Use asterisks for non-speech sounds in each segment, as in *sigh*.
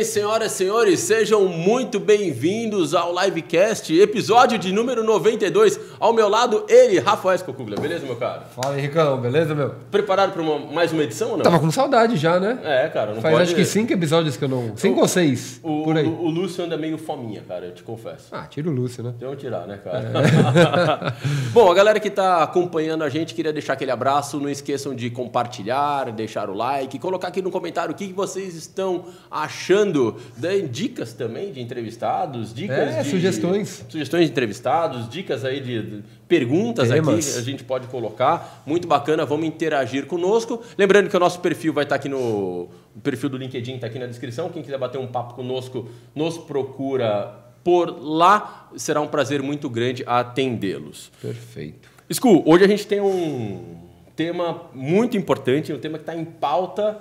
bem, senhoras e senhores, sejam muito bem-vindos ao Livecast, episódio de número 92. Ao meu lado, ele, Rafael Escocuglia. Beleza, meu cara? Fala, Henricão, beleza, meu? Preparado para mais uma edição ou não? Tava com saudade já, né? É, cara. Não Faz pode... acho que cinco episódios que eu não. Cinco O- ou seis, O, por aí. o, o Lúcio anda meio fominha, cara, eu te confesso. Ah, tira o Lúcio, né? Que tirar, né, cara? *laughs* Bom, a galera que está acompanhando a gente, queria deixar aquele abraço. Não esqueçam de compartilhar, deixar o like, colocar aqui no comentário o que que vocês estão achando. Deem dicas também de entrevistados, dicas É, de... sugestões. Sugestões de entrevistados, dicas aí de, de perguntas Temas. aqui que a gente pode colocar. Muito bacana, vamos interagir conosco. Lembrando que o nosso perfil vai estar aqui no... O perfil do LinkedIn está aqui na descrição. Quem quiser bater um papo conosco, nos procura por lá. Será um prazer muito grande atendê-los. Perfeito. Scu, hoje a gente tem um tema muito importante, um tema que está em pauta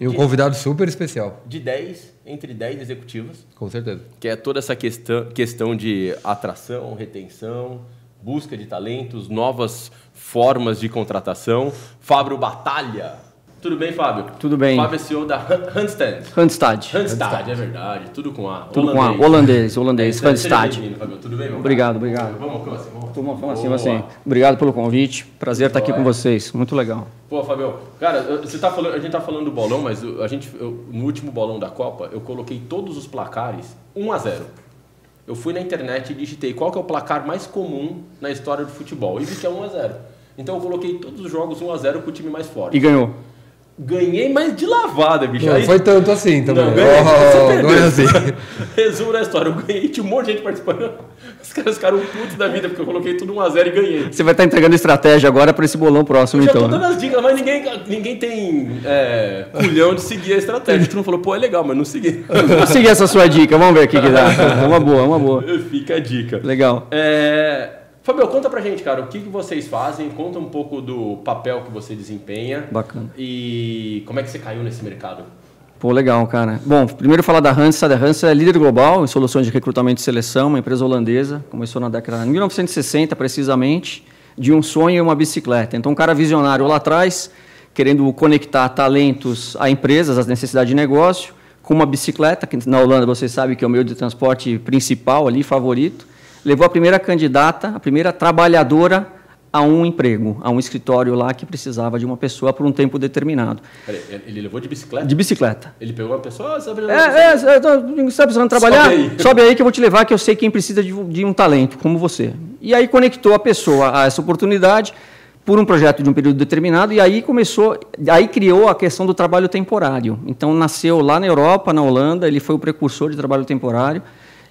E um de, convidado super especial, de 10, entre 10 executivos, com certeza. que é toda essa questão, questão de atração, retenção, busca de talentos, novas formas de contratação. Fábio Batalha. Tudo bem, Fábio? Tudo bem. Fábio é CEO da Randstad. Randstad. Randstad, é verdade. Tudo com A. Tudo com A. Holandês, holandês. Bem-vindo, Fábio. Tudo bem, meu Obrigado, cara? obrigado. Vamos, vamos assim, vamos. Assim, assim. Obrigado pelo convite. Prazer estar aqui com vocês. Muito legal. Pô, Fabio, cara, você tá falando, a gente tá falando do bolão, mas a gente, eu- no último bolão da Copa, eu coloquei todos os placares 1 a 0 Eu fui na internet e digitei qual que é o placar mais comum na história do futebol e vi que é 1 a 0 Então eu coloquei todos os jogos 1 a 0 com o time mais forte. E ganhou. Ganhei, mas de lavada, bicho. Não Aí- foi tanto assim também. Não, ganhei, você Oh, perdeu. não é assim. *laughs* Resumo da história, eu ganhei, tinha um monte de gente participando. Os caras ficaram putos da vida, porque eu coloquei tudo 1 a 0 e ganhei. Você vai estar entregando estratégia agora para esse bolão próximo, Eu já então. tô né? dando as dicas, mas ninguém, ninguém tem é, culhão de seguir a estratégia. Tu não falou, pô, é legal, mas não segui. *laughs* Vou seguir essa sua dica. Vamos ver o que, que dá. É *laughs* uma boa, é uma boa. Fica a dica. Legal. É, Fabio, conta pra gente, cara, o que, que vocês fazem, conta um pouco do papel que você desempenha. Bacana. E como é que você caiu nesse mercado? Pô, legal, cara. Bom, primeiro falar da Randstad. A Randstad é líder global em soluções de recrutamento e seleção, uma empresa holandesa. Começou na década de 1960, precisamente, de um sonho e uma bicicleta. Então, um cara visionário lá atrás, querendo conectar talentos a empresas, às necessidades de negócio, com uma bicicleta, que na Holanda você sabe que é o meio de transporte principal ali, favorito. Levou a primeira candidata, a primeira trabalhadora a um emprego, a um escritório lá que precisava de uma pessoa por um tempo determinado. Peraí, ele levou de bicicleta? De bicicleta. Ele pegou uma pessoa, ah, sabe, É, é, você está precisando trabalhar? Sobe Sobe aí. aí. que eu vou te levar, que eu sei quem precisa de, de um talento, como você. E aí conectou a pessoa a essa oportunidade por um projeto de um período determinado, e aí começou, aí criou a questão do trabalho temporário. Então nasceu lá na Europa, na Holanda, ele foi o precursor de trabalho temporário,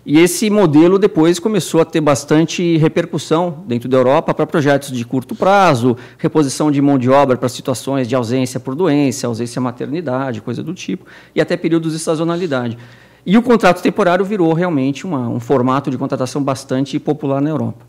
e esse modelo depois começou a ter bastante repercussão dentro da Europa para projetos de curto prazo, reposição de mão de obra para situações de ausência por doença, ausência maternidade, coisa do tipo, e até períodos de sazonalidade. E o contrato temporário virou realmente uma- um formato de contratação bastante popular na Europa.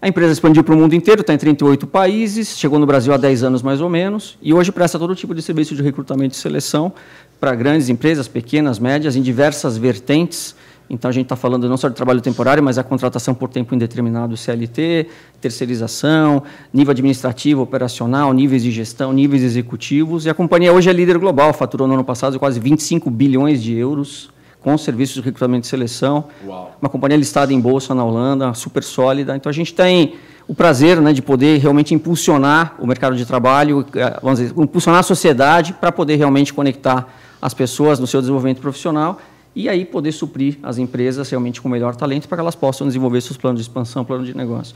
A empresa expandiu para o mundo inteiro, está em 38 países, chegou no Brasil há 10 anos mais ou menos, e hoje presta todo tipo de serviço de recrutamento e seleção para grandes empresas, pequenas, médias, em diversas vertentes. Então, a gente está falando não só de trabalho temporário, mas a contratação por tempo indeterminado CLT, terceirização, nível administrativo, operacional, níveis de gestão, níveis executivos. E a companhia hoje é líder global, faturou no ano passado quase 25 bilhões de euros com serviços de recrutamento e seleção. Uau. Uma companhia listada em bolsa na Holanda, super sólida. Então, a gente tem o prazer né, de poder realmente impulsionar o mercado de trabalho, eh, vamos dizer, impulsionar a sociedade para poder realmente conectar as pessoas no seu desenvolvimento profissional e aí poder suprir as empresas realmente com o melhor talento para que elas possam desenvolver seus planos de expansão, plano de negócio.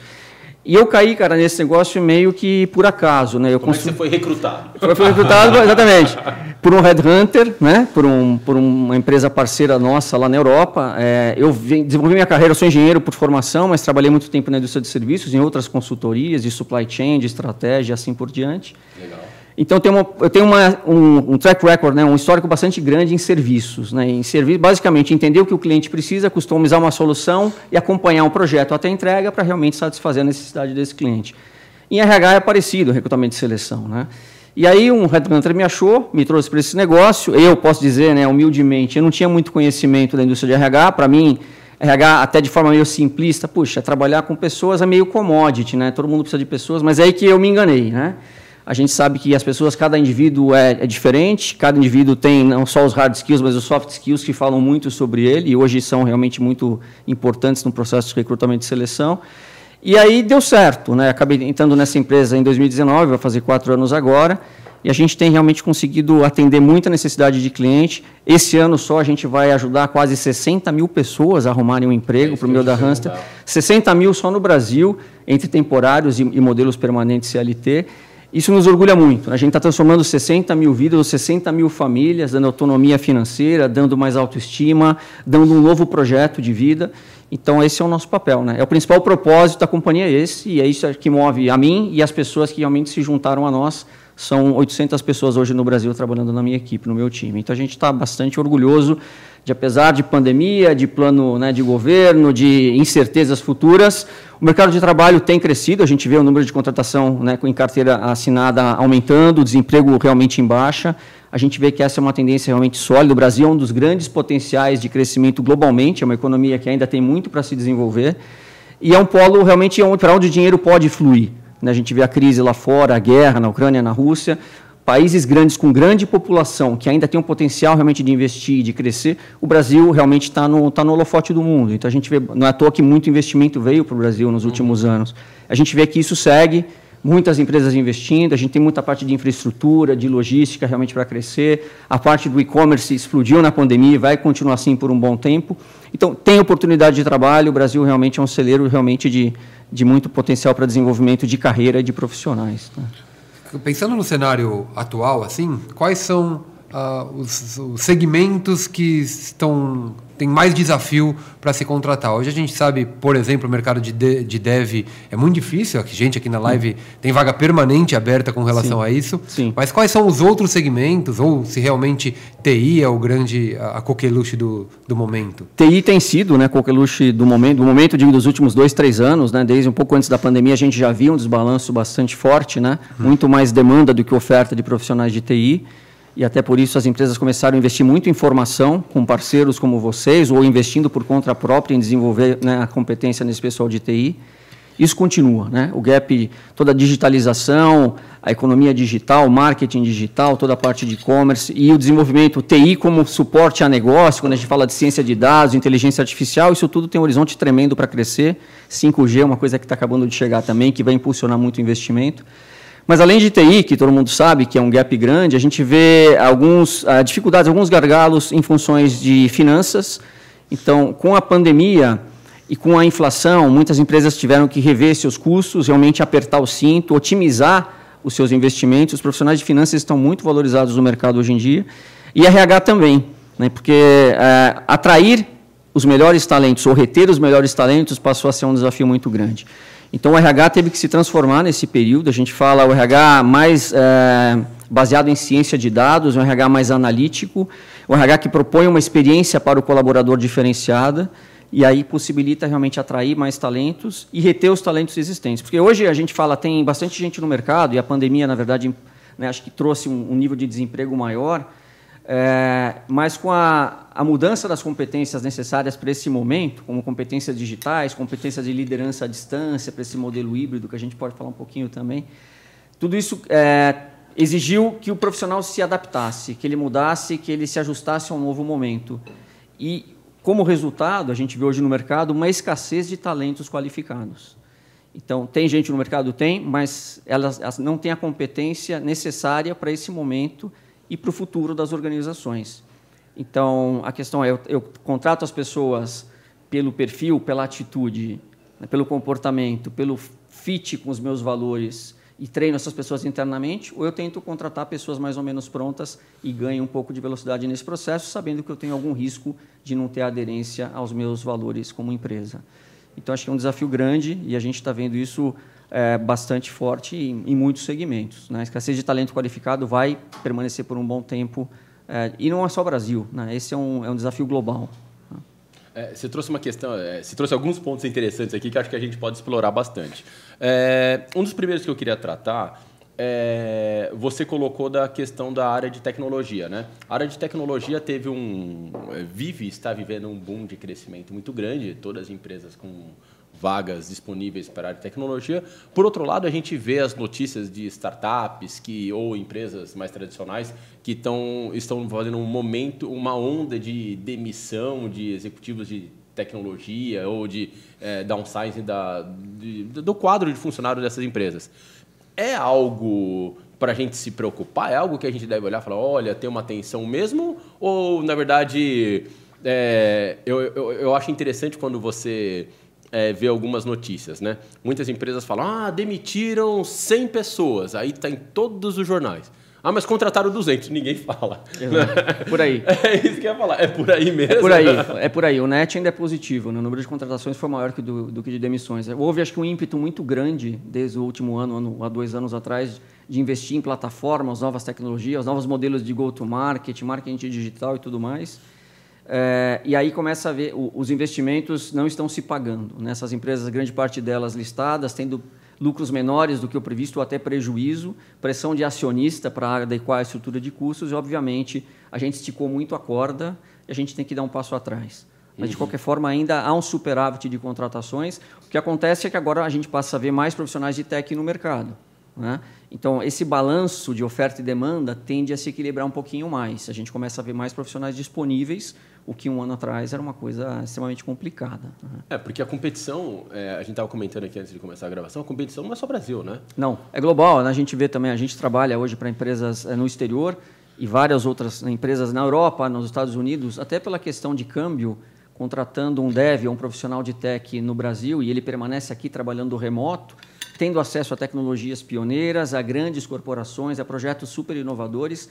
E eu caí, cara, nesse negócio meio que por acaso, né? Eu Como é que constru- você foi recrutado? foi foi recrutado, exatamente, *laughs* por um headhunter, né? por, um, por uma empresa parceira nossa lá na Europa. É, eu desenvolvi minha carreira, eu sou engenheiro por formação, mas trabalhei muito tempo na indústria de serviços, em outras consultorias de supply chain, de estratégia, assim por diante. Legal. Então, uma, eu tenho uma- um, um track record, né, um histórico bastante grande em serviços. Né, em basicamente, entender o que o cliente precisa, customizar uma solução e acompanhar um projeto até a entrega para realmente satisfazer a necessidade desse cliente. Em RH é parecido, recrutamento de seleção. Né? E aí um headhunter me achou, me trouxe para esse negócio. Eu posso dizer, né, humildemente, eu não tinha muito conhecimento da indústria de RH. Para mim, RH, até de forma meio simplista, puxa, trabalhar com pessoas é meio commodity, né? todo mundo precisa de pessoas, mas é aí que eu me enganei. Né? A gente sabe que as pessoas, cada indivíduo é, é, diferente, cada indivíduo tem não só os hard skills, mas os soft skills que falam muito sobre ele e hoje são realmente muito importantes no processo de recrutamento e seleção. E aí deu certo, né? Acabei entrando nessa empresa em 2019, vai fazer quatro anos agora, e a gente tem realmente conseguido atender muita necessidade de cliente. Esse ano só a gente vai ajudar quase 60 mil pessoas a arrumarem um emprego para o meu da Hamster. 60 mil só no Brasil, entre temporários e, e modelos permanentes CLT. Isso nos orgulha muito. A gente está transformando 60 mil vidas, 60 mil famílias, dando autonomia financeira, dando mais autoestima, dando um novo projeto de vida. Então, esse é o nosso papel. Né? É o principal propósito da companhia esse, e é isso que move a mim e as pessoas que realmente se juntaram a nós. São 800 pessoas hoje no Brasil trabalhando na minha equipe, no meu time. Então, a gente está bastante orgulhoso de apesar de pandemia, de plano né, de governo, de incertezas futuras, o mercado de trabalho tem crescido, a gente vê o número de contratação né, em carteira assinada aumentando, o desemprego realmente em baixa, a gente vê que essa é uma tendência realmente sólida, o Brasil é um dos grandes potenciais de crescimento globalmente, é uma economia que ainda tem muito para se desenvolver, e é um polo realmente para onde o dinheiro pode fluir. Né. A gente vê a crise lá fora, a guerra na Ucrânia, na Rússia, países grandes com grande população, que ainda tem um potencial realmente de investir, de crescer, o Brasil realmente está no, tá no holofote do mundo. Então, a gente vê, não é à toa que muito investimento veio para o Brasil nos últimos anos. A gente vê que isso segue, muitas empresas investindo, a gente tem muita parte de infraestrutura, de logística realmente para crescer, a parte do e-commerce explodiu na pandemia e vai continuar assim por um bom tempo. Então, tem oportunidade de trabalho, o Brasil realmente é um celeiro realmente de, de muito potencial para desenvolvimento de carreira e de profissionais. Né? Pensando no cenário atual, assim, quais são uh, os, os, segmentos que estão tem mais desafio para se contratar. Hoje a gente sabe, por exemplo, o mercado de, de, de dev é muito difícil. A gente aqui na live hum. tem vaga permanente aberta com relação Sim. a isso. Sim. Mas quais são os outros segmentos, ou se realmente TI é o grande, a, coqueluche do, do momento? TI tem sido, né, coqueluche do momento, do momento digo, dos últimos dois, três anos, né, desde um pouco antes da pandemia a gente já via um desbalanço bastante forte, né, hum. muito mais demanda do que oferta de profissionais de TI e até por isso as empresas começaram a investir muito em formação com parceiros como vocês, ou investindo por conta própria em desenvolver né, a competência nesse pessoal de TI. Isso continua, né? O gap, toda a digitalização, a economia digital, marketing digital, toda a parte de e-commerce e o desenvolvimento TI como suporte a negócio, quando a gente fala de ciência de dados, inteligência artificial, isso tudo tem um horizonte tremendo para crescer. 5G é uma coisa que está acabando de chegar também, que vai impulsionar muito o investimento. Mas além de TI, que todo mundo sabe que é um gap grande, a gente vê alguns uh, dificuldades, alguns gargalos em funções de finanças. Então, com a pandemia e com a inflação, muitas empresas tiveram que rever seus custos, realmente apertar o cinto, otimizar os seus investimentos. Os profissionais de finanças estão muito valorizados no mercado hoje em dia. E RH também, né, porque uh, atrair os melhores talentos ou reter os melhores talentos passou a ser um desafio muito grande. Então o RH teve que se transformar nesse período. A gente fala o RH mais é, baseado em ciência de dados, um RH mais analítico, um RH que propõe uma experiência para o colaborador diferenciada e aí possibilita realmente atrair mais talentos e reter os talentos existentes. Porque hoje a gente fala tem bastante gente no mercado e a pandemia na verdade né, acho que trouxe um, um nível de desemprego maior. É, mas com a, a, mudança das competências necessárias para esse momento, como competências digitais, competências de liderança à distância, para esse modelo híbrido, que a gente pode falar um pouquinho também, tudo isso é, exigiu que o profissional se adaptasse, que ele mudasse, que ele se ajustasse a um novo momento. E, como resultado, a gente vê hoje no mercado uma escassez de talentos qualificados. Então, tem gente no mercado? Tem, mas elas, elas não têm a competência necessária para esse momento e para o futuro das organizações. Então, a questão é, eu, eu contrato as pessoas pelo perfil, pela atitude, né, pelo comportamento, pelo fit com os meus valores e treino essas pessoas internamente, ou eu tento contratar pessoas mais ou menos prontas e ganho um pouco de velocidade nesse processo, sabendo que eu tenho algum risco de não ter aderência aos meus valores como empresa. Então, acho que é um desafio grande e a gente está vendo isso é, bastante forte em, em, muitos segmentos. Né? A escassez de talento qualificado vai permanecer por um bom tempo. É, e não é só Brasil, né? esse é um, é um desafio global. É, você trouxe uma questão, é, você trouxe alguns pontos interessantes aqui que acho que a gente pode explorar bastante. É, um dos primeiros que eu queria tratar é, você colocou da questão da área de tecnologia, né? A área de tecnologia teve um, vive, está vivendo um boom de crescimento muito grande. Todas as empresas com vagas disponíveis para a área de tecnologia. Por outro lado, a gente vê as notícias de startups que, ou empresas mais tradicionais que tão, estão fazendo um momento, uma onda de demissão de executivos de tecnologia ou de é, downsizing da, de, do quadro de funcionários dessas empresas. É algo para a gente se preocupar? É algo que a gente deve olhar e falar, olha, tem uma tensão mesmo? Ou, na verdade, é, eu, eu, eu acho interessante quando você é, vê algumas notícias, né? Muitas empresas falam, ah, demitiram 100 pessoas, aí está em todos os jornais. Ah, mas contrataram 200, ninguém fala. É por aí. *laughs* É isso que eu ia falar, é por aí mesmo. É por aí, é por aí. O net ainda é positivo, né? o número de contratações foi maior que do, do que de demissões. Houve, acho que, um ímpeto muito grande desde o último ano, ano, há dois anos atrás, de investir em plataformas, novas tecnologias, novos modelos de go-to-market, marketing digital e tudo mais. É, e aí começa a ver, o, os investimentos não estão se pagando. Nessas né? empresas, grande parte delas listadas, tendo lucros menores do que o previsto ou até prejuízo, pressão de acionista para adequar a estrutura de custos e, obviamente, a gente esticou muito a corda e a gente tem que dar um passo atrás. Mas, de qualquer forma, ainda há um superávit de contratações. O que acontece é que agora a gente passa a ver mais profissionais de tech no mercado. Né? Então, esse balanço de oferta e demanda tende a se equilibrar um pouquinho mais. A gente começa a ver mais profissionais disponíveis, o que um ano atrás era uma coisa extremamente complicada. Né? É, porque a competição, é, a gente estava comentando aqui antes de começar a gravação, a competição não é só Brasil, né? Não, é global. Né? A gente vê também, a gente trabalha hoje para empresas é, no exterior e várias outras empresas na Europa, nos Estados Unidos, até pela questão de câmbio, contratando um dev ou um profissional de tech no Brasil e ele permanece aqui trabalhando remoto, tendo acesso a tecnologias pioneiras, a grandes corporações, a projetos super inovadores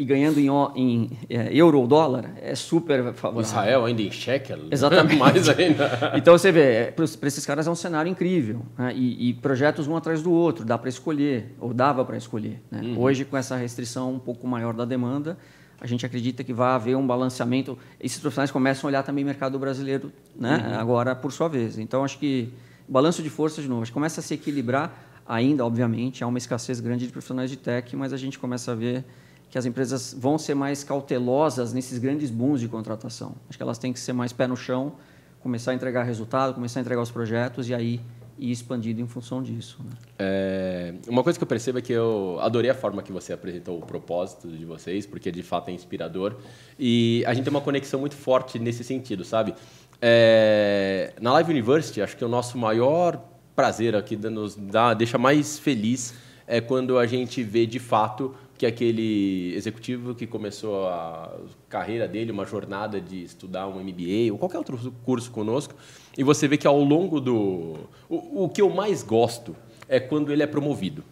e ganhando em, em é, euro ou dólar é super favorável. Israel ainda em shekel. *laughs* Exatamente. Mais ainda. então você vê, é, para esses caras é um cenário incrível. Né? E, e, projetos um atrás do outro, dá para escolher, ou dava para escolher. Né? Uhum. Hoje, com essa restrição um pouco maior da demanda, a gente acredita que vai haver um balanceamento. Esses profissionais começam a olhar também o mercado brasileiro, né? Uhum. agora por sua vez. Então, acho que balanço de forças, de novo, acho que começa a se equilibrar. Ainda, obviamente, há uma escassez grande de profissionais de tech, mas a gente começa a ver que as empresas vão ser mais cautelosas nesses grandes booms de contratação. Acho que elas têm que ser mais pé no chão, começar a entregar resultado, começar a entregar os projetos e aí ir expandindo em função disso. Né? É, uma coisa que eu percebo é que eu adorei a forma que você apresentou o propósito de vocês, porque de fato é inspirador. E a gente tem uma conexão muito forte nesse sentido, sabe? É, na Live University, acho que o nosso maior prazer aqui, nos dá, deixa mais feliz, é quando a gente vê de fato que aquele executivo que começou a carreira dele, uma jornada de estudar um MBA ou qualquer outro curso conosco, e você vê que ao longo do. O, o que eu mais gosto é quando ele é promovido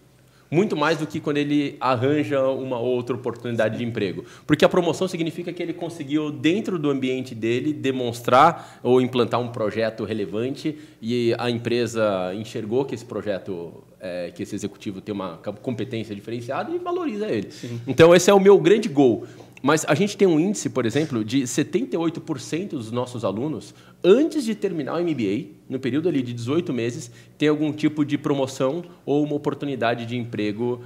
muito mais do que quando ele arranja uma outra oportunidade de emprego. Porque a promoção significa que ele conseguiu, dentro do ambiente dele, demonstrar ou implantar um projeto relevante e a empresa enxergou que esse projeto, é, que esse executivo tem uma competência diferenciada e valoriza ele. Sim. Então, esse é o meu grande gol. Mas a gente tem um índice, por exemplo, de 78% dos nossos alunos, antes de terminar o MBA, no período ali de 18 meses, tem algum tipo de promoção ou uma oportunidade de emprego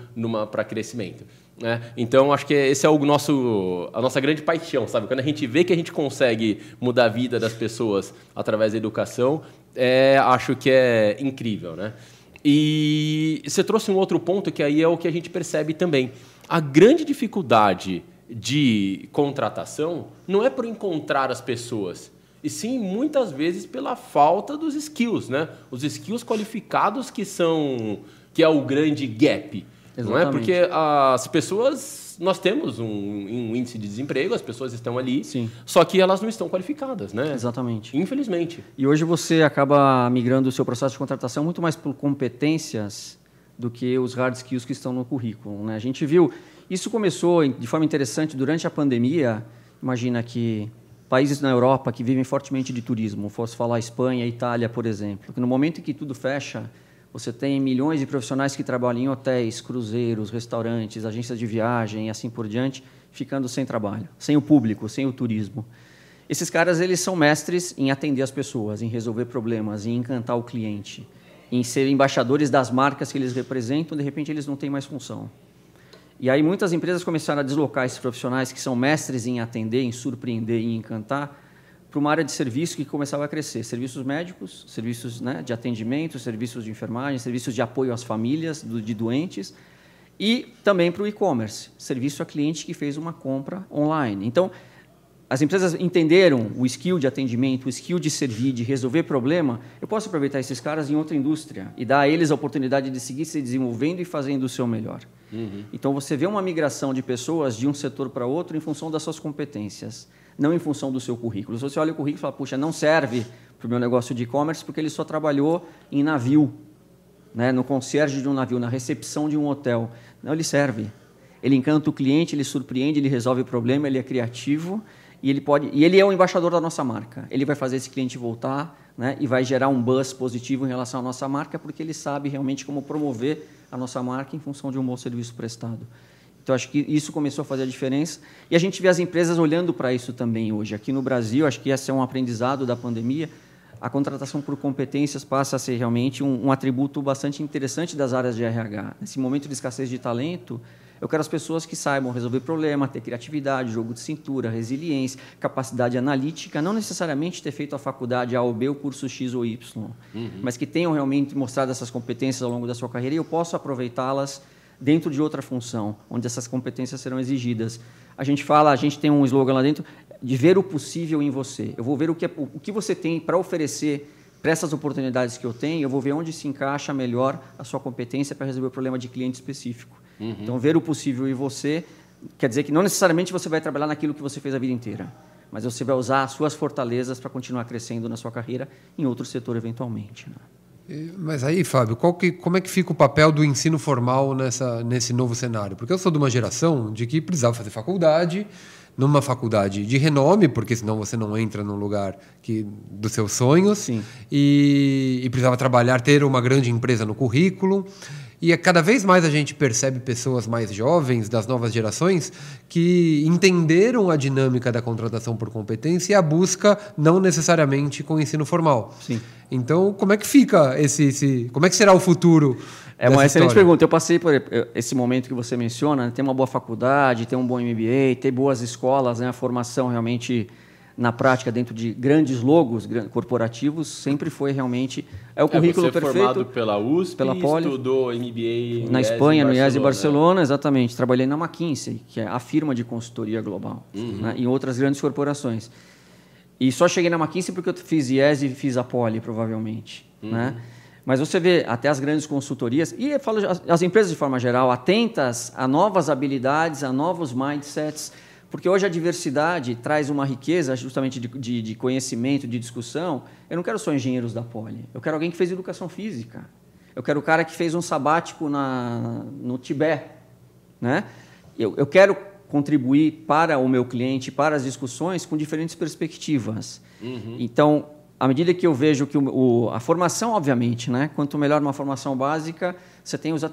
para crescimento. Né? Então, acho que esse é o nosso, a nossa grande paixão, sabe? Quando a gente vê que a gente consegue mudar a vida das pessoas através da educação, é, acho que é incrível, né? E você trouxe um outro ponto que aí é o que a gente percebe também. A grande dificuldade de contratação não é por encontrar as pessoas, e sim muitas vezes pela falta dos skills, né? Os skills qualificados que são que é o grande gap, Exatamente. não é? Porque as pessoas nós temos um, um, índice de desemprego, as pessoas estão ali, sim. só que elas não estão qualificadas, né? Exatamente. Infelizmente. E hoje você acaba migrando o seu processo de contratação muito mais por competências do que os hard skills que estão no currículo, né? A gente viu isso começou de forma interessante durante a pandemia. Imagina que países na Europa que vivem fortemente de turismo, fosse falar Espanha, Itália, por exemplo, que no momento em que tudo fecha, você tem milhões de profissionais que trabalham em hotéis, cruzeiros, restaurantes, agências de viagem e assim por diante, ficando sem trabalho, sem o público, sem o turismo. Esses caras eles são mestres em atender as pessoas, em resolver problemas, em encantar o cliente, em ser embaixadores das marcas que eles representam. De repente eles não têm mais função. E aí muitas empresas começaram a deslocar esses profissionais que são mestres em atender, em surpreender, em encantar, para uma área de serviço que começava a crescer. Serviços médicos, serviços né, de atendimento, serviços de enfermagem, serviços de apoio às famílias do, de doentes e também para o e-commerce, serviço a cliente que fez uma compra online. Então, as empresas entenderam o skill de atendimento, o skill de servir, de resolver problema, eu posso aproveitar esses caras em outra indústria e dar a eles a oportunidade de seguir se desenvolvendo e fazendo o seu melhor. Uhum. Então você vê uma migração de pessoas de um setor para outro em função das suas competências, não em função do seu currículo. Se você olha o currículo e fala, puxa, não serve para o meu negócio de e-commerce porque ele só trabalhou em navio, né, no concierge de um navio, na recepção de um hotel. Não, ele serve. Ele encanta o cliente, ele surpreende, ele resolve o problema, ele é criativo e ele pode e ele é o embaixador da nossa marca. Ele vai fazer esse cliente voltar, né, e vai gerar um buzz positivo em relação à nossa marca, porque ele sabe realmente como promover a nossa marca em função de um bom serviço prestado. Então acho que isso começou a fazer a diferença e a gente vê as empresas olhando para isso também hoje. Aqui no Brasil, acho que esse é um aprendizado da pandemia. A contratação por competências passa a ser realmente um, um atributo bastante interessante das áreas de RH. Nesse momento de escassez de talento, eu quero as pessoas que saibam resolver problema, ter criatividade, jogo de cintura, resiliência, capacidade analítica, não necessariamente ter feito a faculdade A ou B, o curso X ou Y, uhum. mas que tenham realmente mostrado essas competências ao longo da sua carreira e eu posso aproveitá-las dentro de outra função, onde essas competências serão exigidas. A gente fala, a gente tem um slogan lá dentro de ver o possível em você. Eu vou ver o que, é, o que você tem para oferecer para essas oportunidades que eu tenho, eu vou ver onde se encaixa melhor a sua competência para resolver o problema de cliente específico. Uhum. Então, ver o possível em você quer dizer que não necessariamente você vai trabalhar naquilo que você fez a vida inteira, mas você vai usar as suas fortalezas para continuar crescendo na sua carreira em outro setor eventualmente. Né? Mas aí, Fábio, que, como é que fica o papel do ensino formal nessa, nesse novo cenário? Porque eu sou de uma geração de que precisava fazer faculdade, numa faculdade de renome, porque senão você não entra num lugar que dos seus sonhos, e, e, precisava trabalhar, ter uma grande empresa no currículo. E é cada vez mais a gente percebe pessoas mais jovens, das novas gerações, que entenderam a dinâmica da contratação por competência e a busca não necessariamente com o ensino formal. Sim. Então, como é que fica esse, esse como é que será o futuro? É uma excelente história? pergunta. Eu passei por esse momento que você menciona, né? ter uma boa faculdade, ter um bom MBA, ter boas escolas, né? a formação realmente na prática dentro de grandes logos corporativos sempre foi realmente é o currículo é, você perfeito. formado pela USP, pela Poli, estudou MBA na Espanha, no IES de Barcelona, exatamente. Trabalhei na McKinsey, que é a firma de consultoria global, uhum. né? em outras grandes corporações. E só cheguei na McKinsey porque eu fiz IES e fiz a Poli, provavelmente, uhum. né? Mas você vê até as grandes consultorias e falo as empresas de forma geral atentas a novas habilidades, a novos mindsets porque hoje a diversidade traz uma riqueza justamente de, de, de, conhecimento, de discussão. Eu não quero só engenheiros da Poli. Eu quero alguém que fez educação física. Eu quero o cara que fez um sabático na, no Tibete. Né? Eu, eu quero contribuir para o meu cliente, para as discussões, com diferentes perspectivas. Uhum. Então, à medida que eu vejo que o, o, a formação, obviamente, né? quanto melhor uma formação básica, você tem os, a,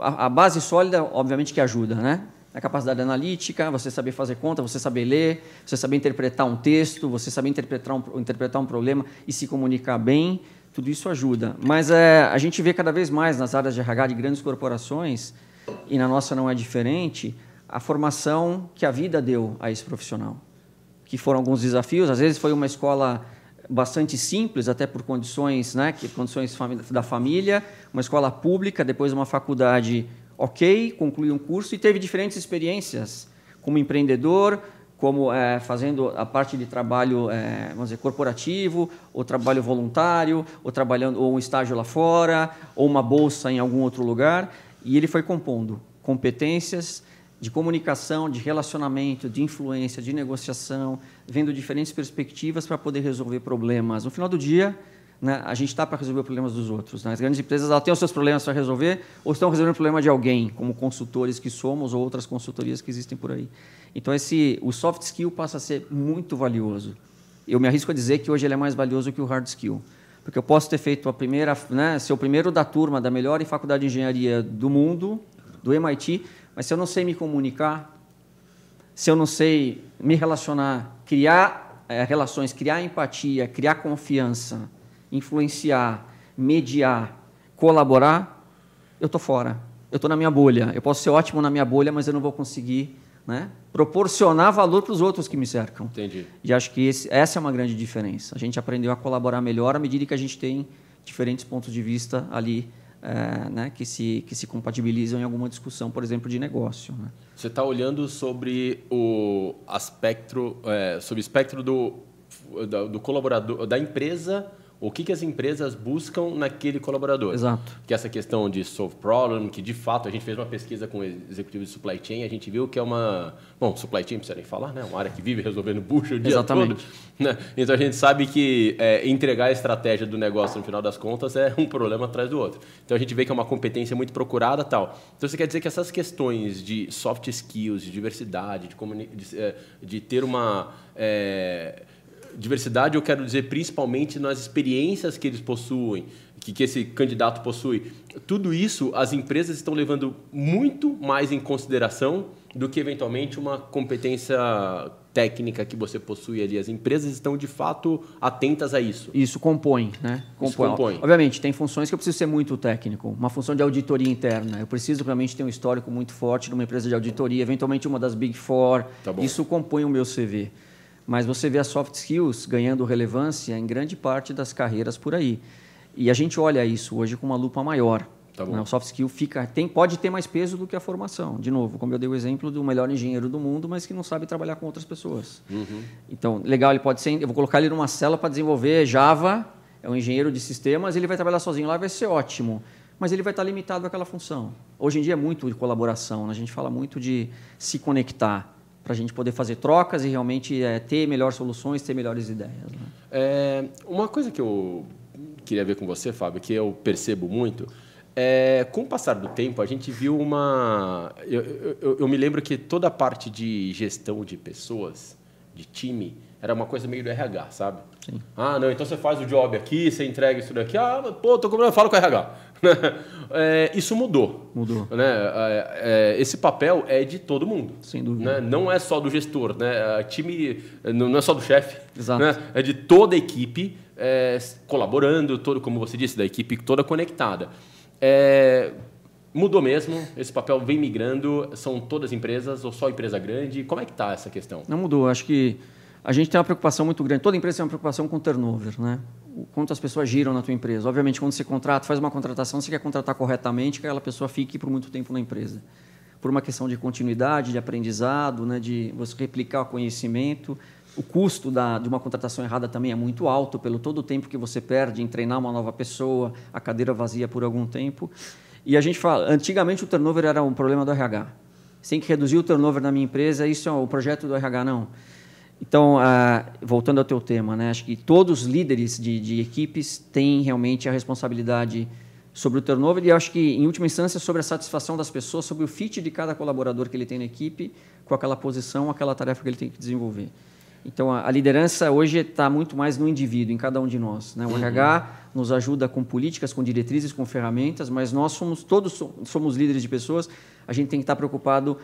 a base sólida, obviamente, que ajuda. Né? A capacidade analítica, você saber fazer conta, você saber ler, você saber interpretar um texto, você saber interpretar um, interpretar um problema e se comunicar bem, tudo isso ajuda. Mas é, a gente vê cada vez mais nas áreas de RH de grandes corporações, e na nossa não é diferente, a formação que a vida deu a esse profissional. Que foram alguns desafios, às vezes foi uma escola bastante simples, até por condições, né, que condições da família, uma escola pública, depois uma faculdade ok, concluiu um curso e teve diferentes experiências como empreendedor, como é, fazendo a parte de trabalho, é, vamos dizer, corporativo, ou trabalho voluntário, ou trabalhando ou um estágio lá fora, ou uma bolsa em algum outro lugar, e ele foi compondo competências de comunicação, de relacionamento, de influência, de negociação, vendo diferentes perspectivas para poder resolver problemas. No final do dia, né, a gente está para resolver problemas dos outros. Né? As grandes empresas têm os seus problemas para resolver ou estão resolvendo o problema de alguém, como consultores que somos ou outras consultorias que existem por aí. Então, esse, o soft skill passa a ser muito valioso. Eu me arrisco a dizer que hoje ele é mais valioso que o hard skill. Porque eu posso ter feito a primeira, né, ser o primeiro da turma da melhor faculdade de engenharia do mundo, do MIT, mas se eu não sei me comunicar, se eu não sei me relacionar, criar é, relações, criar empatia, criar confiança, influenciar, mediar, colaborar, eu estou fora. Eu estou na minha bolha. Eu posso ser ótimo na minha bolha, mas eu não vou conseguir né? proporcionar valor para os outros que me cercam. Entendi. E acho que esse, essa é uma grande diferença. A gente aprendeu a colaborar melhor à medida que a gente tem diferentes pontos de vista ali é, né, que, se, que se compatibilizam em alguma discussão, por exemplo, de negócio. Né? Você está olhando sobre o aspecto, é, sobre o espectro do, do, do colaborador, da empresa o que, que as empresas buscam naquele colaborador. Exato. Que essa questão de solve problem, que de fato a gente fez uma pesquisa com executivos de supply chain, a gente viu que é uma. Bom, supply chain, precisa nem falar, né? Uma área que vive resolvendo bucha o dia Exatamente. todo. Né? Então a gente sabe que é, entregar a estratégia do negócio no final das contas é um problema atrás do outro. Então a gente vê que é uma competência muito procurada tal. Então você quer dizer que essas questões de soft skills, de diversidade, de, de, é, de ter uma. É, diversidade eu quero dizer principalmente nas experiências que eles possuem, que, que esse candidato possui. Tudo isso as empresas estão levando muito mais em consideração do que eventualmente uma competência técnica que você possui ali. As empresas estão de fato atentas a isso. Isso compõe, né? Compõe. Isso compõe. Obviamente, tem funções que eu preciso ser muito técnico. Uma função de auditoria interna. Eu preciso realmente ter um histórico muito forte numa empresa de auditoria, eventualmente uma das Big Four. Tá isso compõe o meu CV mas você vê as soft skills ganhando relevância em grande parte das carreiras por aí. E a gente olha isso hoje com uma lupa maior. Tá né? O soft skill fica, tem, pode ter mais peso do que a formação. De novo, como eu dei o exemplo do melhor engenheiro do mundo, mas que não sabe trabalhar com outras pessoas. Uhum. Então, legal, ele pode ser. Eu vou colocar ele numa cela para desenvolver Java, é um engenheiro de sistemas, ele vai trabalhar sozinho lá, vai ser ótimo. Mas ele vai estar limitado àquela função. Hoje em dia é muito de colaboração, né? a gente fala muito de se conectar para a gente poder fazer trocas e realmente é, ter melhores soluções, ter melhores ideias. Né? É, uma coisa que eu queria ver com você, Fábio, que eu percebo muito, é, com o passar do tempo, a gente viu uma. Eu, eu, eu me lembro que toda a parte de gestão de pessoas, de time, era uma coisa meio do RH, sabe? Sim. Ah, não, então você faz o job aqui, você entrega isso daqui. Ah, pô, tô cobrando, falo com o RH. *laughs* é, isso mudou. Mudou. Né? É, é, esse papel é de todo mundo. Sem dúvida. Né? Não é só do gestor, né? time não é só do chefe. Exato. Né? É de toda a equipe é, colaborando, todo, como você disse, da equipe toda conectada. É, mudou mesmo, esse papel vem migrando, são todas empresas ou só empresa grande? Como é que está essa questão? Não mudou, acho que a gente tem uma preocupação muito grande, toda empresa tem uma preocupação com turnover, né? Quantas pessoas giram na tua empresa. Obviamente, quando você contrata, faz uma contratação, você quer contratar corretamente, que aquela pessoa fique por muito tempo na empresa. Por uma questão de continuidade, de aprendizado, né, de você replicar o conhecimento. O custo da, de uma contratação errada também é muito alto, pelo todo o tempo que você perde em treinar uma nova pessoa, a cadeira vazia por algum tempo. E a gente fala, antigamente o turnover era um problema do RH. Você tem que reduzir o turnover na minha empresa, isso é o projeto do RH, não. Então, ah, voltando ao teu tema, né, acho que todos os líderes de, de, equipes têm realmente a responsabilidade sobre o turnover e acho que, em última instância, sobre a satisfação das pessoas, sobre o fit de cada colaborador que ele tem na equipe com aquela posição, aquela tarefa que ele tem que desenvolver. Então, a, a liderança hoje está muito mais no indivíduo, em cada um de nós. Né? O uhum. RH nos ajuda com políticas, com diretrizes, com ferramentas, mas nós somos todos somos líderes de pessoas. A gente tem que estar preocupado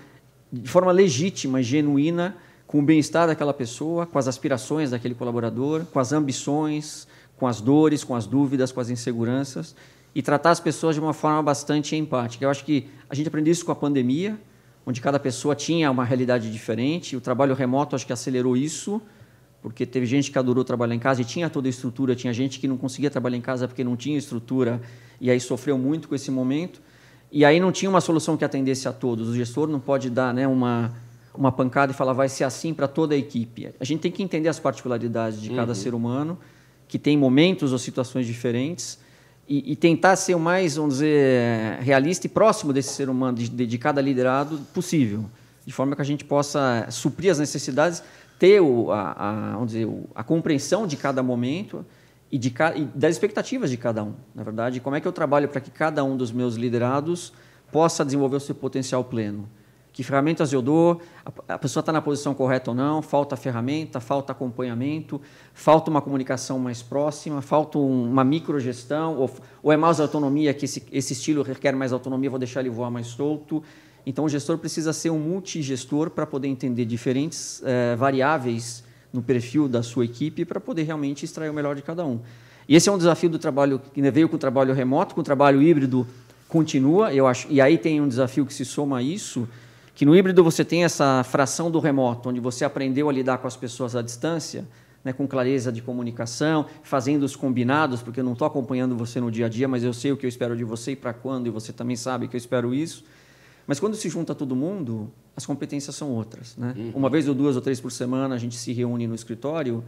de forma legítima, genuína, com o bem-estar daquela pessoa, com as aspirações daquele colaborador, com as ambições, com as dores, com as dúvidas, com as inseguranças e tratar as pessoas de uma forma bastante empática. Eu acho que a gente aprendeu isso com a pandemia, onde cada pessoa tinha uma realidade diferente. O trabalho remoto acho que acelerou isso, porque teve gente que adorou trabalhar em casa e tinha toda a estrutura, tinha gente que não conseguia trabalhar em casa porque não tinha estrutura e aí sofreu muito com esse momento. E aí não tinha uma solução que atendesse a todos. O gestor não pode dar né, uma uma pancada e falar vai ser assim para toda a equipe. A gente tem que entender as particularidades de cada uhum. ser humano, que tem momentos ou situações diferentes, e, e, tentar ser o mais, vamos dizer, realista e próximo desse ser humano, de, de, cada liderado possível, de forma que a gente possa suprir as necessidades, ter o, a, a, vamos dizer, a compreensão de cada momento e, de, e das expectativas de cada um. Na verdade, como é que eu trabalho para que cada um dos meus liderados possa desenvolver o seu potencial pleno que ferramentas eu dou, a, pessoa está na posição correta ou não, falta ferramenta, falta acompanhamento, falta uma comunicação mais próxima, falta uma microgestão, ou, ou é mais autonomia, que esse, esse estilo requer mais autonomia, vou deixar ele voar mais solto. Então, o gestor precisa ser um multigestor para poder entender diferentes eh, variáveis no perfil da sua equipe para poder realmente extrair o melhor de cada um. E esse é um desafio do trabalho que veio com o trabalho remoto, com o trabalho híbrido continua, eu acho. E aí tem um desafio que se soma a isso, que no híbrido você tem essa fração do remoto, onde você aprendeu a lidar com as pessoas à distância, né, com clareza de comunicação, fazendo os combinados, porque eu não estou acompanhando você no dia a dia, mas eu sei o que eu espero de você e para quando, e você também sabe que eu espero isso. Mas quando se junta todo mundo, as competências são outras. Né? Uhum. Uma vez ou duas ou três por semana a gente se reúne no escritório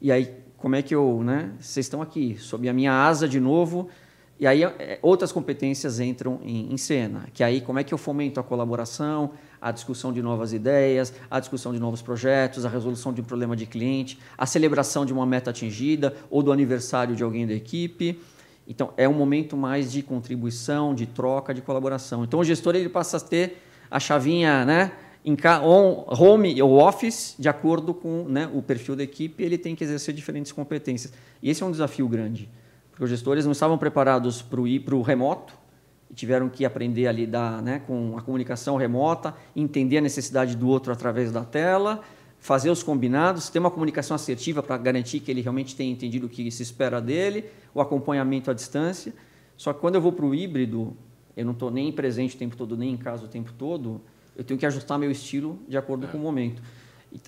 e aí como é que eu, né? Vocês estão aqui sob a minha asa de novo e aí é, outras competências entram em, em, cena, que aí como é que eu fomento a colaboração, a discussão de novas ideias, a discussão de novos projetos, a resolução de um problema de cliente, a celebração de uma meta atingida ou do aniversário de alguém da equipe. Então é um momento mais de contribuição, de troca, de colaboração. Então o gestor ele passa a ter a chavinha, né? Em on, home ou office, de acordo com né, o perfil da equipe, ele tem que exercer diferentes competências. E esse é um desafio grande porque os gestores não estavam preparados para o ir para o remoto e tiveram que aprender a lidar né, com a comunicação remota, entender a necessidade do outro através da tela, fazer os combinados, ter uma comunicação assertiva para garantir que ele realmente tenha entendido o que se espera dele, o acompanhamento à distância. Só que quando eu vou para o híbrido, eu não estou nem presente o tempo todo, nem em casa o tempo todo, eu tenho que ajustar meu estilo de acordo é. com o momento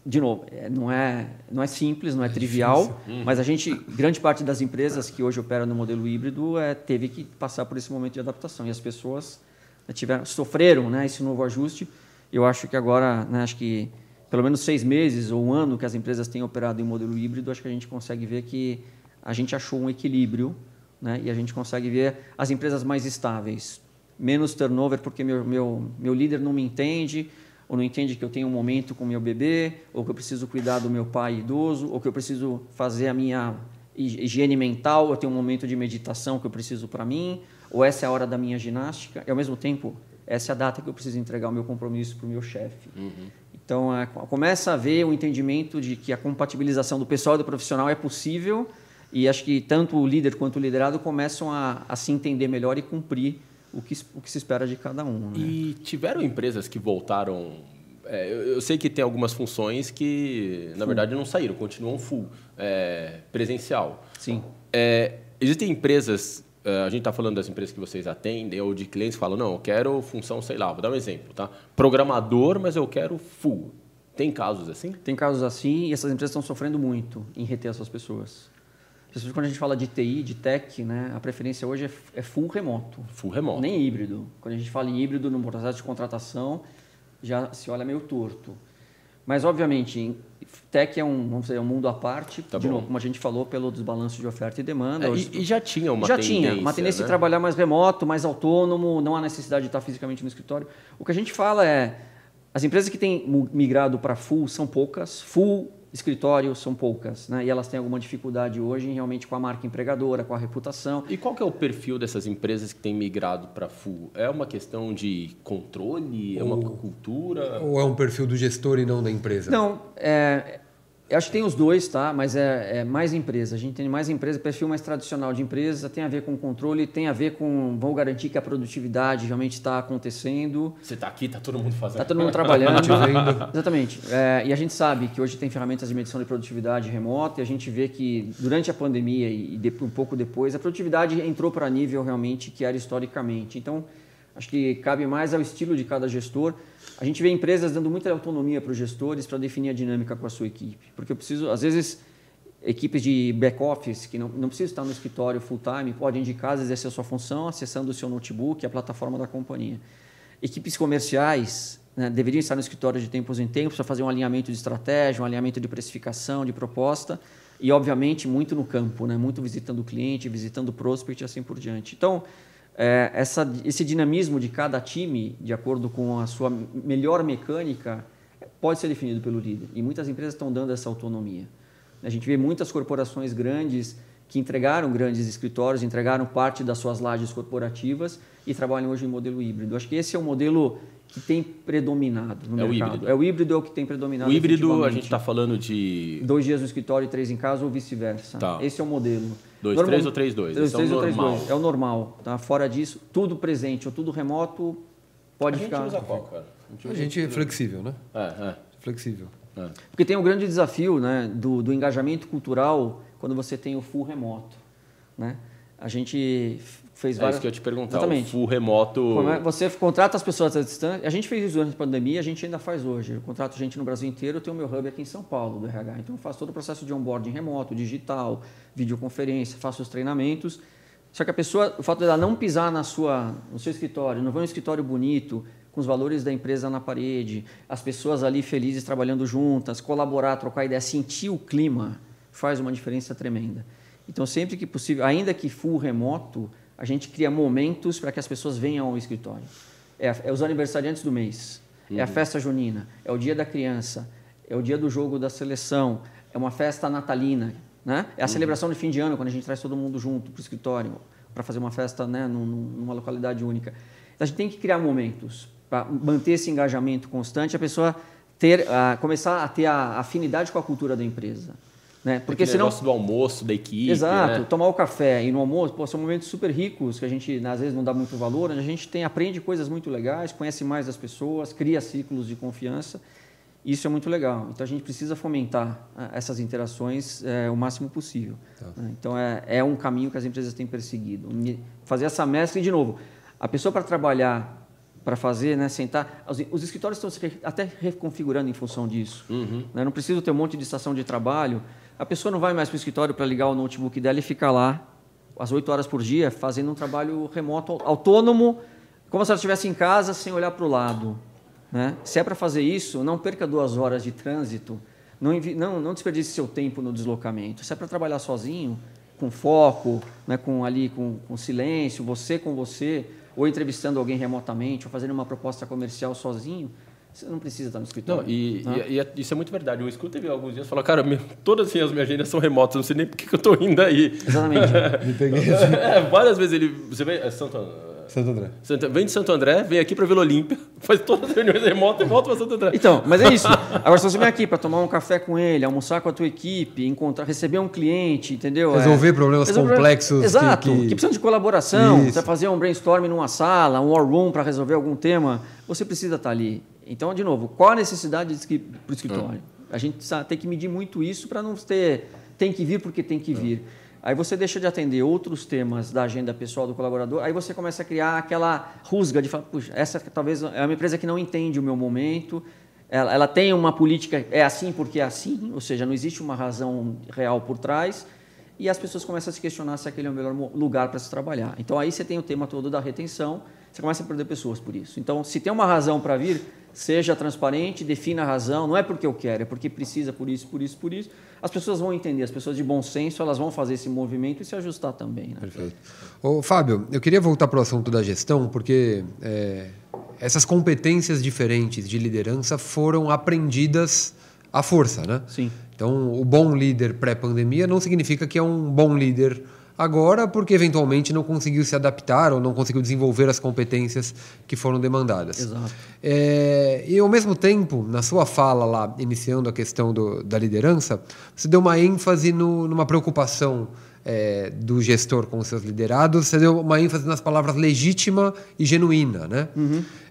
de novo, é, não é, não é simples, não é, é trivial, uhum. mas a gente, grande parte das empresas que hoje operam no modelo híbrido é, teve que passar por esse momento de adaptação e as pessoas né, tiveram, sofreram né, esse novo ajuste. Eu acho que agora, né, acho que pelo menos seis meses ou um ano que as empresas têm operado em modelo híbrido, acho que a gente consegue ver que a gente achou um equilíbrio né, e a gente consegue ver as empresas mais estáveis, menos turnover porque meu, meu, meu líder não me entende, ou não entende que eu tenho um momento com meu bebê, ou que eu preciso cuidar do meu pai idoso, ou que eu preciso fazer a minha higiene mental, eu tenho um momento de meditação que eu preciso para mim, ou essa é a hora da minha ginástica, e ao mesmo tempo, essa é a data que eu preciso entregar o meu compromisso para o meu chefe. Uhum. Então, é, começa a ver o entendimento de que a compatibilização do pessoal e do profissional é possível, e acho que tanto o líder quanto o liderado começam a, a se entender melhor e cumprir o que, o que se espera de cada um. Né? E tiveram empresas que voltaram. É, eu, eu, sei que tem algumas funções que, na full. verdade, não saíram, continuam full, é, presencial. Sim. É, existem empresas, é, a gente está falando das empresas que vocês atendem, ou de clientes que falam, não, eu quero função, sei lá, vou dar um exemplo, tá? Programador, mas eu quero full. Tem casos assim? Tem casos assim e essas empresas estão sofrendo muito em reter essas pessoas. Principalmente quando a gente fala de TI, de tech, né, a preferência hoje é, é full remoto. Full remoto. Nem híbrido. Quando a gente fala em híbrido no processo de contratação, já se olha meio torto. Mas, obviamente, tech é um, vamos dizer, é um mundo à parte, tá de bom. novo, como a gente falou, pelo desbalanço de oferta e demanda. É, e, e, já tinha uma já tendência. Já tinha, uma tendência né? de trabalhar mais remoto, mais autônomo, não há necessidade de estar fisicamente no escritório. O que a gente fala é, as empresas que têm migrado para full são poucas, full escritórios são poucas, né? E elas têm alguma dificuldade hoje realmente com a marca empregadora, com a reputação. E qual que é o perfil dessas empresas que têm migrado para full? É uma questão de controle? É uma cultura? Ou é um perfil do gestor e não da empresa? Não, é, eu acho que tem os dois, tá? Mas é, é, mais empresa. A gente tem mais empresa, perfil mais tradicional de empresa, tem a ver com controle, tem a ver com vamos garantir que a produtividade realmente está acontecendo. Você está aqui, está todo mundo fazendo. Está todo mundo trabalhando. *laughs* Exatamente. É, e a gente sabe que hoje tem ferramentas de medição de produtividade remota e a gente vê que durante a pandemia e de, um pouco depois, a produtividade entrou para nível realmente que era historicamente. Então, acho que cabe mais ao estilo de cada gestor. A gente vê empresas dando muita autonomia para os gestores para definir a dinâmica com a sua equipe. Porque eu preciso, às vezes, equipes de back-office que não, não precisam estar no escritório full-time, podem de casa exercer a sua função acessando o seu notebook, a plataforma da companhia. Equipes comerciais né, deveriam estar no escritório de tempos em tempos para fazer um alinhamento de estratégia, um alinhamento de precificação, de proposta e, obviamente, muito no campo, né, muito visitando o cliente, visitando o prospect e assim por diante. Então, é, essa, esse dinamismo de cada time, de acordo com a sua melhor mecânica, pode ser definido pelo líder. E muitas empresas estão dando essa autonomia. A gente vê muitas corporações grandes que entregaram grandes escritórios, entregaram parte das suas lajes corporativas e trabalham hoje em modelo híbrido. Acho que esse é o modelo que tem predominado no é mercado. O híbrido. É o híbrido é o que tem predominado. O híbrido a gente está falando de dois dias no escritório e três em casa ou vice-versa. Tá. Esse é o modelo. Dois, Normal... três ou três, dois. Dois, três é ou três, dois. É o normal. Tá? Fora disso, tudo presente ou tudo remoto pode a ficar. A gente usa qual, cara? A gente, a gente é flexível, né? É, é. Flexível. É. Porque tem um grande desafio né, do, do engajamento cultural quando você tem o full remoto. Né? A gente fez É várias... isso que eu te perguntar. Exatamente. O full remoto. É- Você contrata as pessoas à distância. A gente fez isso durante a pandemia, a gente ainda faz hoje. Eu contrato gente no Brasil inteiro, eu tenho meu hub aqui em São Paulo, do RH. Então eu faço todo o processo de onboarding remoto, digital, videoconferência, faço os treinamentos. Só que a pessoa, o fato dela não pisar na sua, no seu escritório, não ver um escritório bonito, com os valores da empresa na parede, as pessoas ali felizes trabalhando juntas, colaborar, trocar ideia, sentir o clima, faz uma diferença tremenda. Então, sempre que possível, ainda que full remoto, a gente cria momentos para que as pessoas venham ao escritório. É, é os aniversariantes do mês, é a festa junina, é o dia da criança, é o dia do jogo da seleção, é uma festa natalina, né? é a celebração de fim de ano, quando a gente traz todo mundo junto para o escritório, para fazer uma festa né, num- num- numa localidade única. Então, a gente tem que criar momentos para manter esse engajamento constante, a pessoa ter, ah, começar a ter a afinidade com a cultura da empresa. Né? Porque Porque senão negócio do almoço, da equipe. Exato, né? tomar o café e no almoço, pô, são momentos super ricos que a gente às vezes não dá muito valor, a gente tem aprende coisas muito legais, conhece mais as pessoas, cria ciclos de confiança. Isso é muito legal. Então a gente precisa fomentar ah, essas interações eh, o máximo possível. né? Então é, é um caminho que as empresas têm perseguido. Fazer essa mescla e de novo, a pessoa para trabalhar, para fazer, né, sentar, os, os escritórios estão se re- até reconfigurando em função disso. né? Não preciso ter um monte de estação de trabalho. A pessoa não vai mais para o escritório para ligar o notebook dela e ficar lá às 8 horas por dia fazendo um trabalho remoto, autônomo, como se ela estivesse em casa sem olhar para o lado. Né? Se é para fazer isso, não perca duas horas de trânsito, não, não, não desperdice seu tempo no deslocamento. Se é para trabalhar sozinho, com foco, né, com ali com, com silêncio, você com você, ou entrevistando alguém remotamente, ou fazendo uma proposta comercial sozinho, você não precisa estar no escritório. Não, e, né? e- e é- isso é muito verdade. O Scooter teve alguns dias e falou, cara, todas assim, as minhas agendas são remotas, não sei nem por que eu tô indo aí. Exatamente. *laughs* Me peguei. É, várias vezes ele. Você vem. É Santo, Santo André. Santo- vem de Santo André, vem aqui para Vila Olímpia, *laughs* faz todas as reuniões remotas e volta para Santo André. Então, mas é isso. *laughs* Agora, se você vem aqui para tomar um café com ele, almoçar com a tua equipe, encontrar, receber um cliente, entendeu? Resolver problemas resolver- complexos que- Exato. que- Que, precisam de colaboração. Isso. Você vai fazer um brainstorming numa sala, um war room para resolver algum tema. Você precisa estar ali. Então, de novo, qual a necessidade para o escritório? A gente tem que medir muito isso para não ter tem que vir porque tem que vir. Aí você deixa de atender outros temas da agenda pessoal do colaborador, aí você começa a criar aquela rusga de falar, puxa, essa talvez é uma empresa que não entende o meu momento, ela, ela tem uma política, é assim porque é assim, ou seja, não existe uma razão real por trás, e as pessoas começam a se questionar se aquele é o melhor lugar para se trabalhar. Então aí você tem o tema todo da retenção, você começa a perder pessoas por isso. Então, se tem uma razão para vir, seja transparente, defina a razão, não é porque eu quero, é porque precisa por isso, por isso, por isso. As pessoas vão entender, as pessoas de bom senso, elas vão fazer esse movimento e se ajustar também. Né? Perfeito. Ô, Fábio, eu queria voltar para o assunto da gestão, porque é, essas competências diferentes de liderança foram aprendidas à força, né? Sim. Então, o bom líder pré-pandemia não significa que é um bom líder agora, porque eventualmente não conseguiu se adaptar ou não conseguiu desenvolver as competências que foram demandadas. Exato. É, e ao mesmo tempo, na sua fala lá, iniciando a questão do- da liderança, você deu uma ênfase no- numa preocupação é, do gestor com os seus liderados, você deu uma ênfase nas palavras legítima e genuína, né?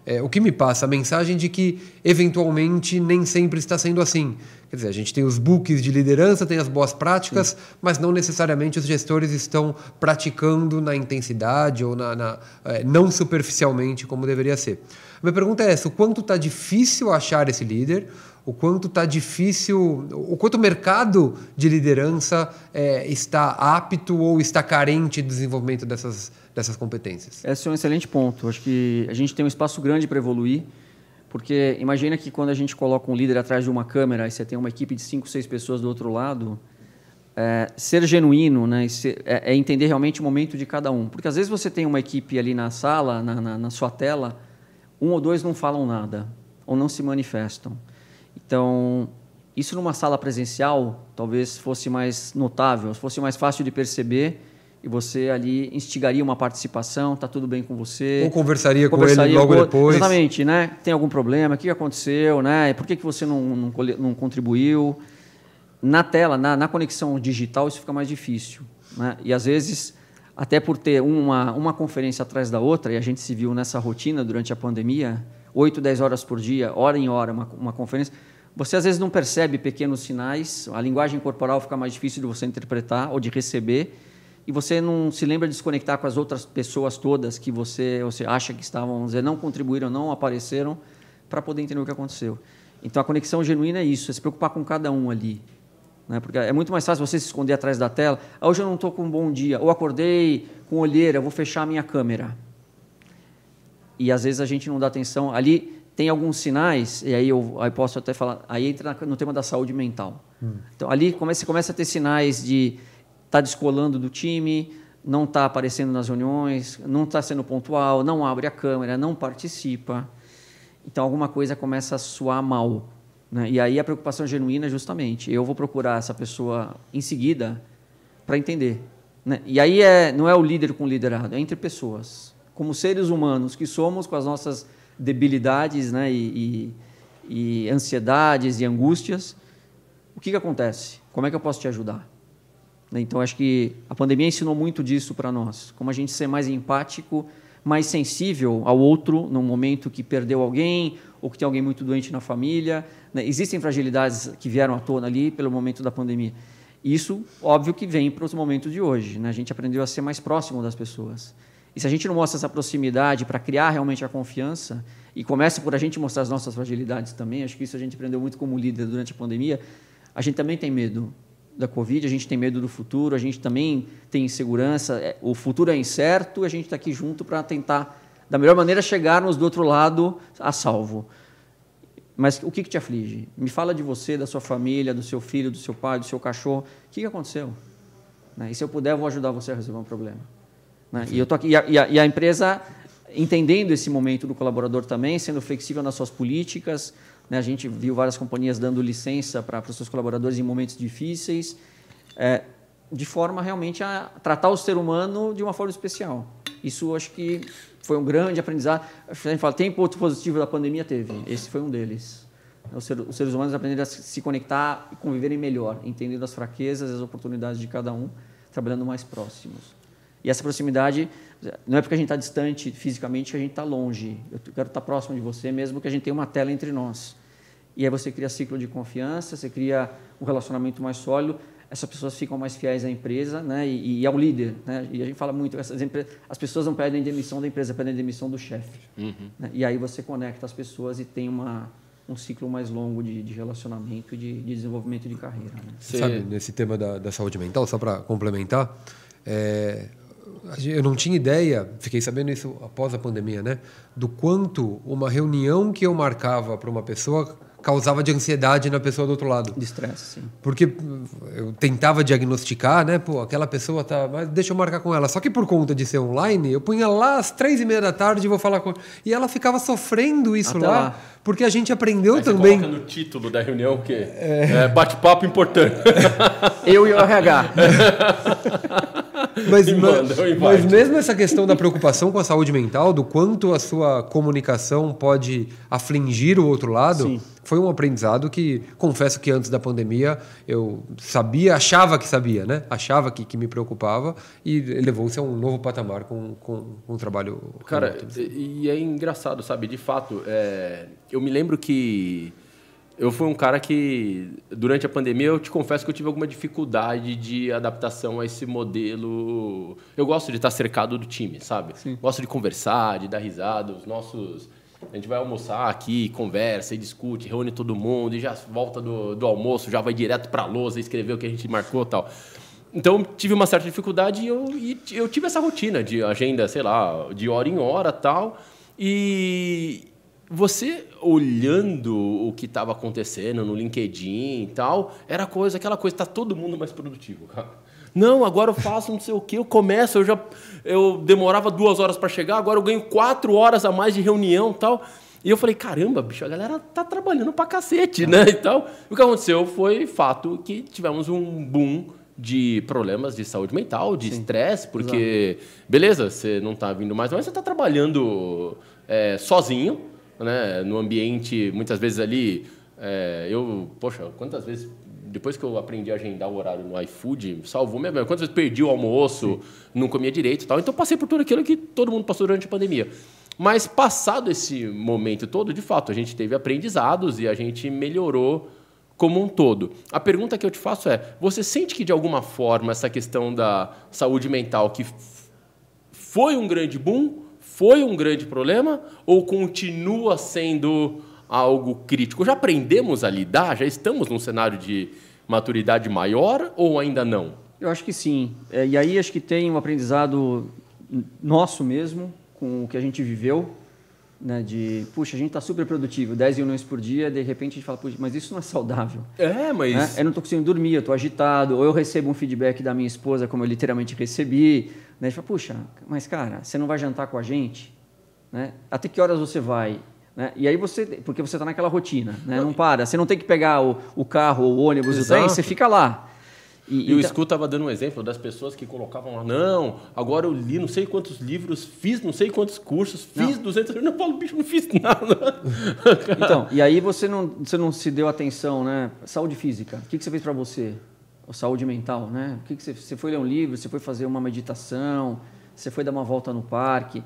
É, o que me passa a mensagem de que, eventualmente, nem sempre está sendo assim. Quer dizer, a gente tem os books de liderança, tem as boas práticas, mas não necessariamente os gestores estão praticando na intensidade ou na, na- é, não superficialmente como deveria ser. A minha pergunta é essa: o quanto está difícil achar esse líder? O quanto está difícil, o quanto o mercado de liderança é, está apto ou está carente do desenvolvimento dessas, dessas competências? Esse é um excelente ponto. Acho que a gente tem um espaço grande para evoluir, porque imagina que quando a gente coloca um líder atrás de uma câmera e você tem uma equipe de cinco, seis pessoas do outro lado, é, ser genuíno né, ser- é, é entender realmente o momento de cada um. Porque às vezes você tem uma equipe ali na sala, na, na, na sua tela, um ou dois não falam nada ou não se manifestam. Então, isso numa sala presencial talvez fosse mais notável, fosse mais fácil de perceber e você ali instigaria uma participação, tá tudo bem com você. Ou conversaria com ele Conversaria logo com- depois. Exatamente, né? Tem algum problema? O que aconteceu? Né? Por que, que você não, não, não contribuiu? Na tela, na, na conexão digital, isso fica mais difícil. Né? E às vezes, até por ter uma, uma conferência atrás da outra, e a gente se viu nessa rotina durante a pandemia, 8, 10 horas por dia, hora em hora, uma, uma conferência, você às vezes não percebe pequenos sinais, a linguagem corporal fica mais difícil de você interpretar ou de receber. e você não se lembra de se conectar com as outras pessoas todas que você, você acha que estavam, vamos dizer, não contribuíram, não apareceram, para poder entender o que aconteceu. Então, a conexão genuína é isso, é se preocupar com cada um ali. Né? Porque é muito mais fácil você se esconder atrás da tela. Ah, hoje eu não estou com um bom dia, ou acordei com olheira, vou fechar a minha câmera. E às vezes a gente não dá atenção. Ali tem alguns sinais, e aí eu aí posso até falar, aí entra no tema da saúde mental. Hum. Então, ali começa, você começa a ter sinais de está descolando do time, não está aparecendo nas reuniões, não está sendo pontual, não abre a câmera, não participa. Então alguma coisa começa a soar mal. Né? E aí a preocupação genuína é justamente, eu vou procurar essa pessoa em seguida para entender. Né? E aí é, não é o líder com o liderado, é entre pessoas. Como seres humanos que somos, com as nossas debilidades né? e, e, e ansiedades e angústias, o que, que acontece? Como é que eu posso te ajudar? Né? Então, acho que a pandemia ensinou muito disso para nós, como a gente ser mais empático, mais sensível ao outro no momento que perdeu alguém ou que tem alguém muito doente na família. Né? Existem fragilidades que vieram à tona ali pelo momento da pandemia. Isso, óbvio, que vem para os momentos de hoje. Né? A gente aprendeu a ser mais próximo das pessoas. E se a gente não mostra essa proximidade para criar realmente a confiança, e começa por a gente mostrar as nossas fragilidades também, acho que isso a gente aprendeu muito como líder durante a pandemia, a gente também tem medo da Covid, a gente tem medo do futuro, a gente também tem insegurança, é, o futuro é incerto a gente está aqui junto para tentar, da melhor maneira, chegarmos do outro lado a salvo. Mas o que, que te aflige? Me fala de você, da sua família, do seu filho, do seu pai, do seu cachorro. O que, que aconteceu? Né? E se eu puder, eu vou ajudar você a resolver um problema. Né? E, eu tô aqui, e a, e, a, empresa, entendendo esse momento do colaborador também, sendo flexível nas suas políticas, né? A gente viu várias companhias dando licença para os seus colaboradores em momentos difíceis, é, de forma realmente a tratar o ser humano de uma forma especial. Isso acho que foi um grande aprendizado. A gente fala, tem ponto positivo da pandemia? Teve. Esse foi um deles. Os seres humanos aprenderam a se conectar e conviverem melhor, entendendo as fraquezas e as oportunidades de cada um, trabalhando mais próximos. E essa proximidade não é porque a gente está distante fisicamente que a gente está longe. Eu quero estar tá próximo de você, mesmo que a gente tenha uma tela entre nós. E aí você cria ciclo de confiança, você cria um relacionamento mais sólido, essas pessoas ficam mais fiéis à empresa né, e, e ao líder. Né? E a gente fala muito, essas as pessoas não pedem demissão da empresa, pedem demissão do chefe. Uhum. Né? E aí você conecta as pessoas e tem uma, um ciclo mais longo de, de relacionamento e de, de, desenvolvimento de carreira. Né? Você... Sabe, nesse tema da, da saúde mental, só para complementar, é, eu não tinha ideia, fiquei sabendo isso após a pandemia, né? Do quanto uma reunião que eu marcava para uma pessoa causava de ansiedade na pessoa do outro lado. De estresse, sim. Porque eu tentava diagnosticar, né? Pô, aquela pessoa tá. Mas deixa eu marcar com ela. Só que por conta de ser online, eu punha lá às três e meia da tarde e vou falar com E ela ficava sofrendo isso lá, lá, porque a gente aprendeu Aí também. Você coloca no título da reunião que é... é bate-papo importante. *laughs* eu e o RH. *laughs* mas, *laughs* manda, mas mesmo essa questão da preocupação com a saúde mental, do quanto a sua comunicação pode afligir o outro lado, Sim. foi um aprendizado que, confesso que antes da pandemia, eu sabia, achava que sabia, né? Achava que, que me preocupava e levou-se a um novo patamar com, com, com um trabalho. Cara, e é engraçado, sabe? De fato, é, eu me lembro que eu fui um cara que, durante a pandemia, eu te confesso que eu tive alguma dificuldade de adaptação a esse modelo. Eu gosto de estar cercado do time, sabe? Sim. Gosto de conversar, de dar risada. Os nossos. A gente vai almoçar aqui, conversa e discute, reúne todo mundo e já volta do, do almoço, já vai direto para a lousa escrever o que a gente marcou e tal. Então, tive uma certa dificuldade e eu, e eu tive essa rotina de agenda, sei lá, de hora em hora tal. E, você olhando o que estava acontecendo no LinkedIn e tal, era coisa, aquela coisa, tá todo mundo mais produtivo, *laughs* cara. Não, agora eu faço não sei o que, eu começo, eu já eu demorava duas horas para chegar, agora eu ganho quatro horas a mais de reunião e tal. E eu falei, caramba, bicho, a galera tá trabalhando pra cacete, né? E tal. o que aconteceu foi fato que tivemos um boom de problemas de saúde mental, de estresse, porque, Exato. beleza, você não tá vindo mais, mas você tá trabalhando é, sozinho né, no ambiente, muitas vezes ali, é, eu, poxa, quantas vezes, depois que eu aprendi a agendar o horário no iFood, salvou minha vida. Quantas vezes perdi o almoço, Sim. não comia direito e tal. Então passei por tudo aquilo que todo mundo passou durante a pandemia. Mas passado esse momento todo, de fato, a gente teve aprendizados e a gente melhorou como um todo. A pergunta que eu te faço é: você sente que de alguma forma essa questão da saúde mental que foi um grande boom, foi um grande problema ou continua sendo algo crítico? Já aprendemos a lidar? Já estamos num cenário de maturidade maior ou ainda não? Eu acho que sim. É, e aí acho que tem um aprendizado nosso mesmo com o que a gente viveu né, de, puxa, a gente está super produtivo, 10 reuniões por dia, de repente a gente fala, puxa, mas isso não é saudável. É, mas... Né? Eu não estou conseguindo dormir, eu estou agitado, ou eu recebo um feedback da minha esposa, como eu literalmente recebi, né, a gente fala, puxa, mas cara, você não vai jantar com a gente? Né? Até que horas você vai? Né? E aí você, porque você está naquela rotina, né? não para, você não tem que pegar o, o carro, o ônibus, Exato. o trem, você fica lá. E, e então... o Scu estava dando um exemplo das pessoas que colocavam lá, não, agora eu li não sei quantos livros, fiz não sei quantos cursos, fiz não. 200... Não, Paulo, bicho, não fiz nada. *laughs* então, e aí você não, você não se deu atenção, né? Saúde física, o que, que você fez para você? Ou saúde mental, né? O que, que você, você foi ler um livro, você foi fazer uma meditação, você foi dar uma volta no parque,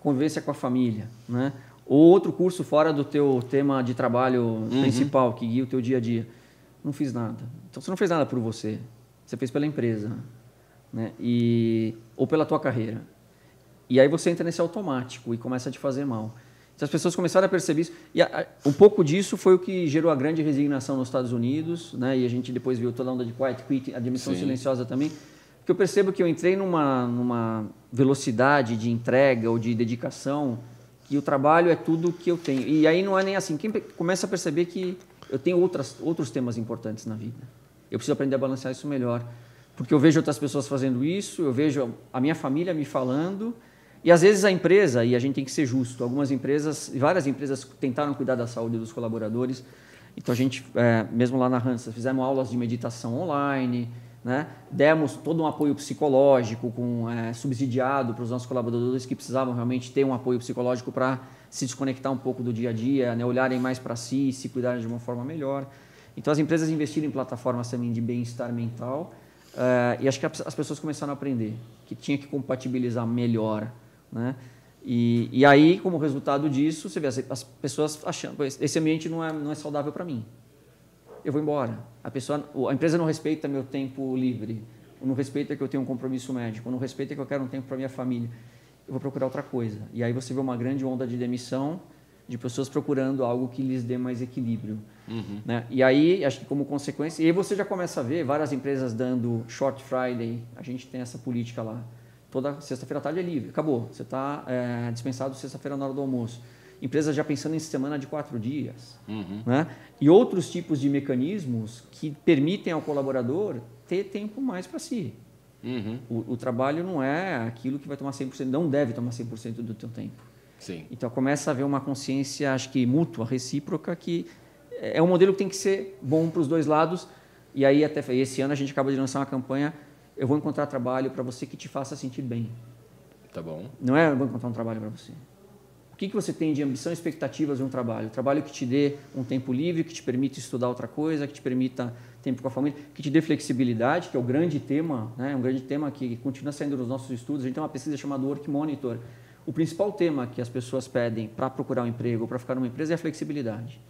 convivência com a família, né? Ou outro curso fora do teu tema de trabalho uhum. principal, que guia o teu dia a dia. Não fiz nada. Então você não fez nada por você. Você fez pela empresa, né? E ou pela tua carreira. E aí você entra nesse automático e começa a te fazer mal. Então as pessoas começaram a perceber isso. E a, a, um pouco disso foi o que gerou a grande resignação nos Estados Unidos, né? E a gente depois viu toda a onda de quiet quit, a demissão Sim. silenciosa também. Porque eu percebo que eu entrei numa, numa velocidade de entrega ou de dedicação que o trabalho é tudo que eu tenho. E aí não é nem assim. Quem começa a perceber que eu tenho outras, outros temas importantes na vida. Eu preciso aprender a balancear isso melhor. Porque eu vejo outras pessoas fazendo isso, eu vejo a minha família me falando, e às vezes a empresa, e a gente tem que ser justo, algumas empresas, várias empresas tentaram cuidar da saúde dos colaboradores. Então a gente, é, mesmo lá na Hansa, fizemos aulas de meditação online, né? demos todo um apoio psicológico com, é, subsidiado para os nossos colaboradores que precisavam realmente ter um apoio psicológico para se desconectar um pouco do dia a dia, né? olharem mais para si, se cuidarem de uma forma melhor. Então, as empresas investiram em plataformas também de bem-estar mental uh, e acho que as pessoas começaram a aprender que tinha que compatibilizar melhor. Né? E, e aí, como resultado disso, você vê as, as pessoas achando esse ambiente não é, não é saudável para mim. Eu vou embora. A, pessoa, a empresa não respeita meu tempo livre, não respeita que eu tenho um compromisso médico, não respeita que eu quero um tempo para minha família eu vou procurar outra coisa. E aí você vê uma grande onda de demissão de pessoas procurando algo que lhes dê mais equilíbrio. Uhum. Né? E aí, acho que como consequência, e aí você já começa a ver várias empresas dando short Friday, a gente tem essa política lá. Toda sexta-feira à tarde é livre, acabou. Você está é, dispensado sexta-feira na hora do almoço. Empresas já pensando em semana de quatro dias. Uhum. Né? E outros tipos de mecanismos que permitem ao colaborador ter tempo mais para si. Uhum. O, o, trabalho não é aquilo que vai tomar 100%, não deve tomar 100% do teu tempo. Sim. Então começa a haver uma consciência, acho que mútua, recíproca, que é um modelo que tem que ser bom para os dois lados. E aí até esse ano a gente acaba de lançar uma campanha, eu vou encontrar trabalho para você que te faça sentir bem. Tá bom. Não é eu vou encontrar um trabalho para você. Que, que você tem de ambição e expectativas de um trabalho? Trabalho que te dê um tempo livre, que te permita estudar outra coisa, que te permita tempo com a família, que te dê flexibilidade, que é o grande tema, né? um grande tema que continua saindo nos nossos estudos. A gente tem uma pesquisa chamada Work Monitor. O principal tema que as pessoas pedem para procurar um emprego ou para ficar numa empresa é a flexibilidade.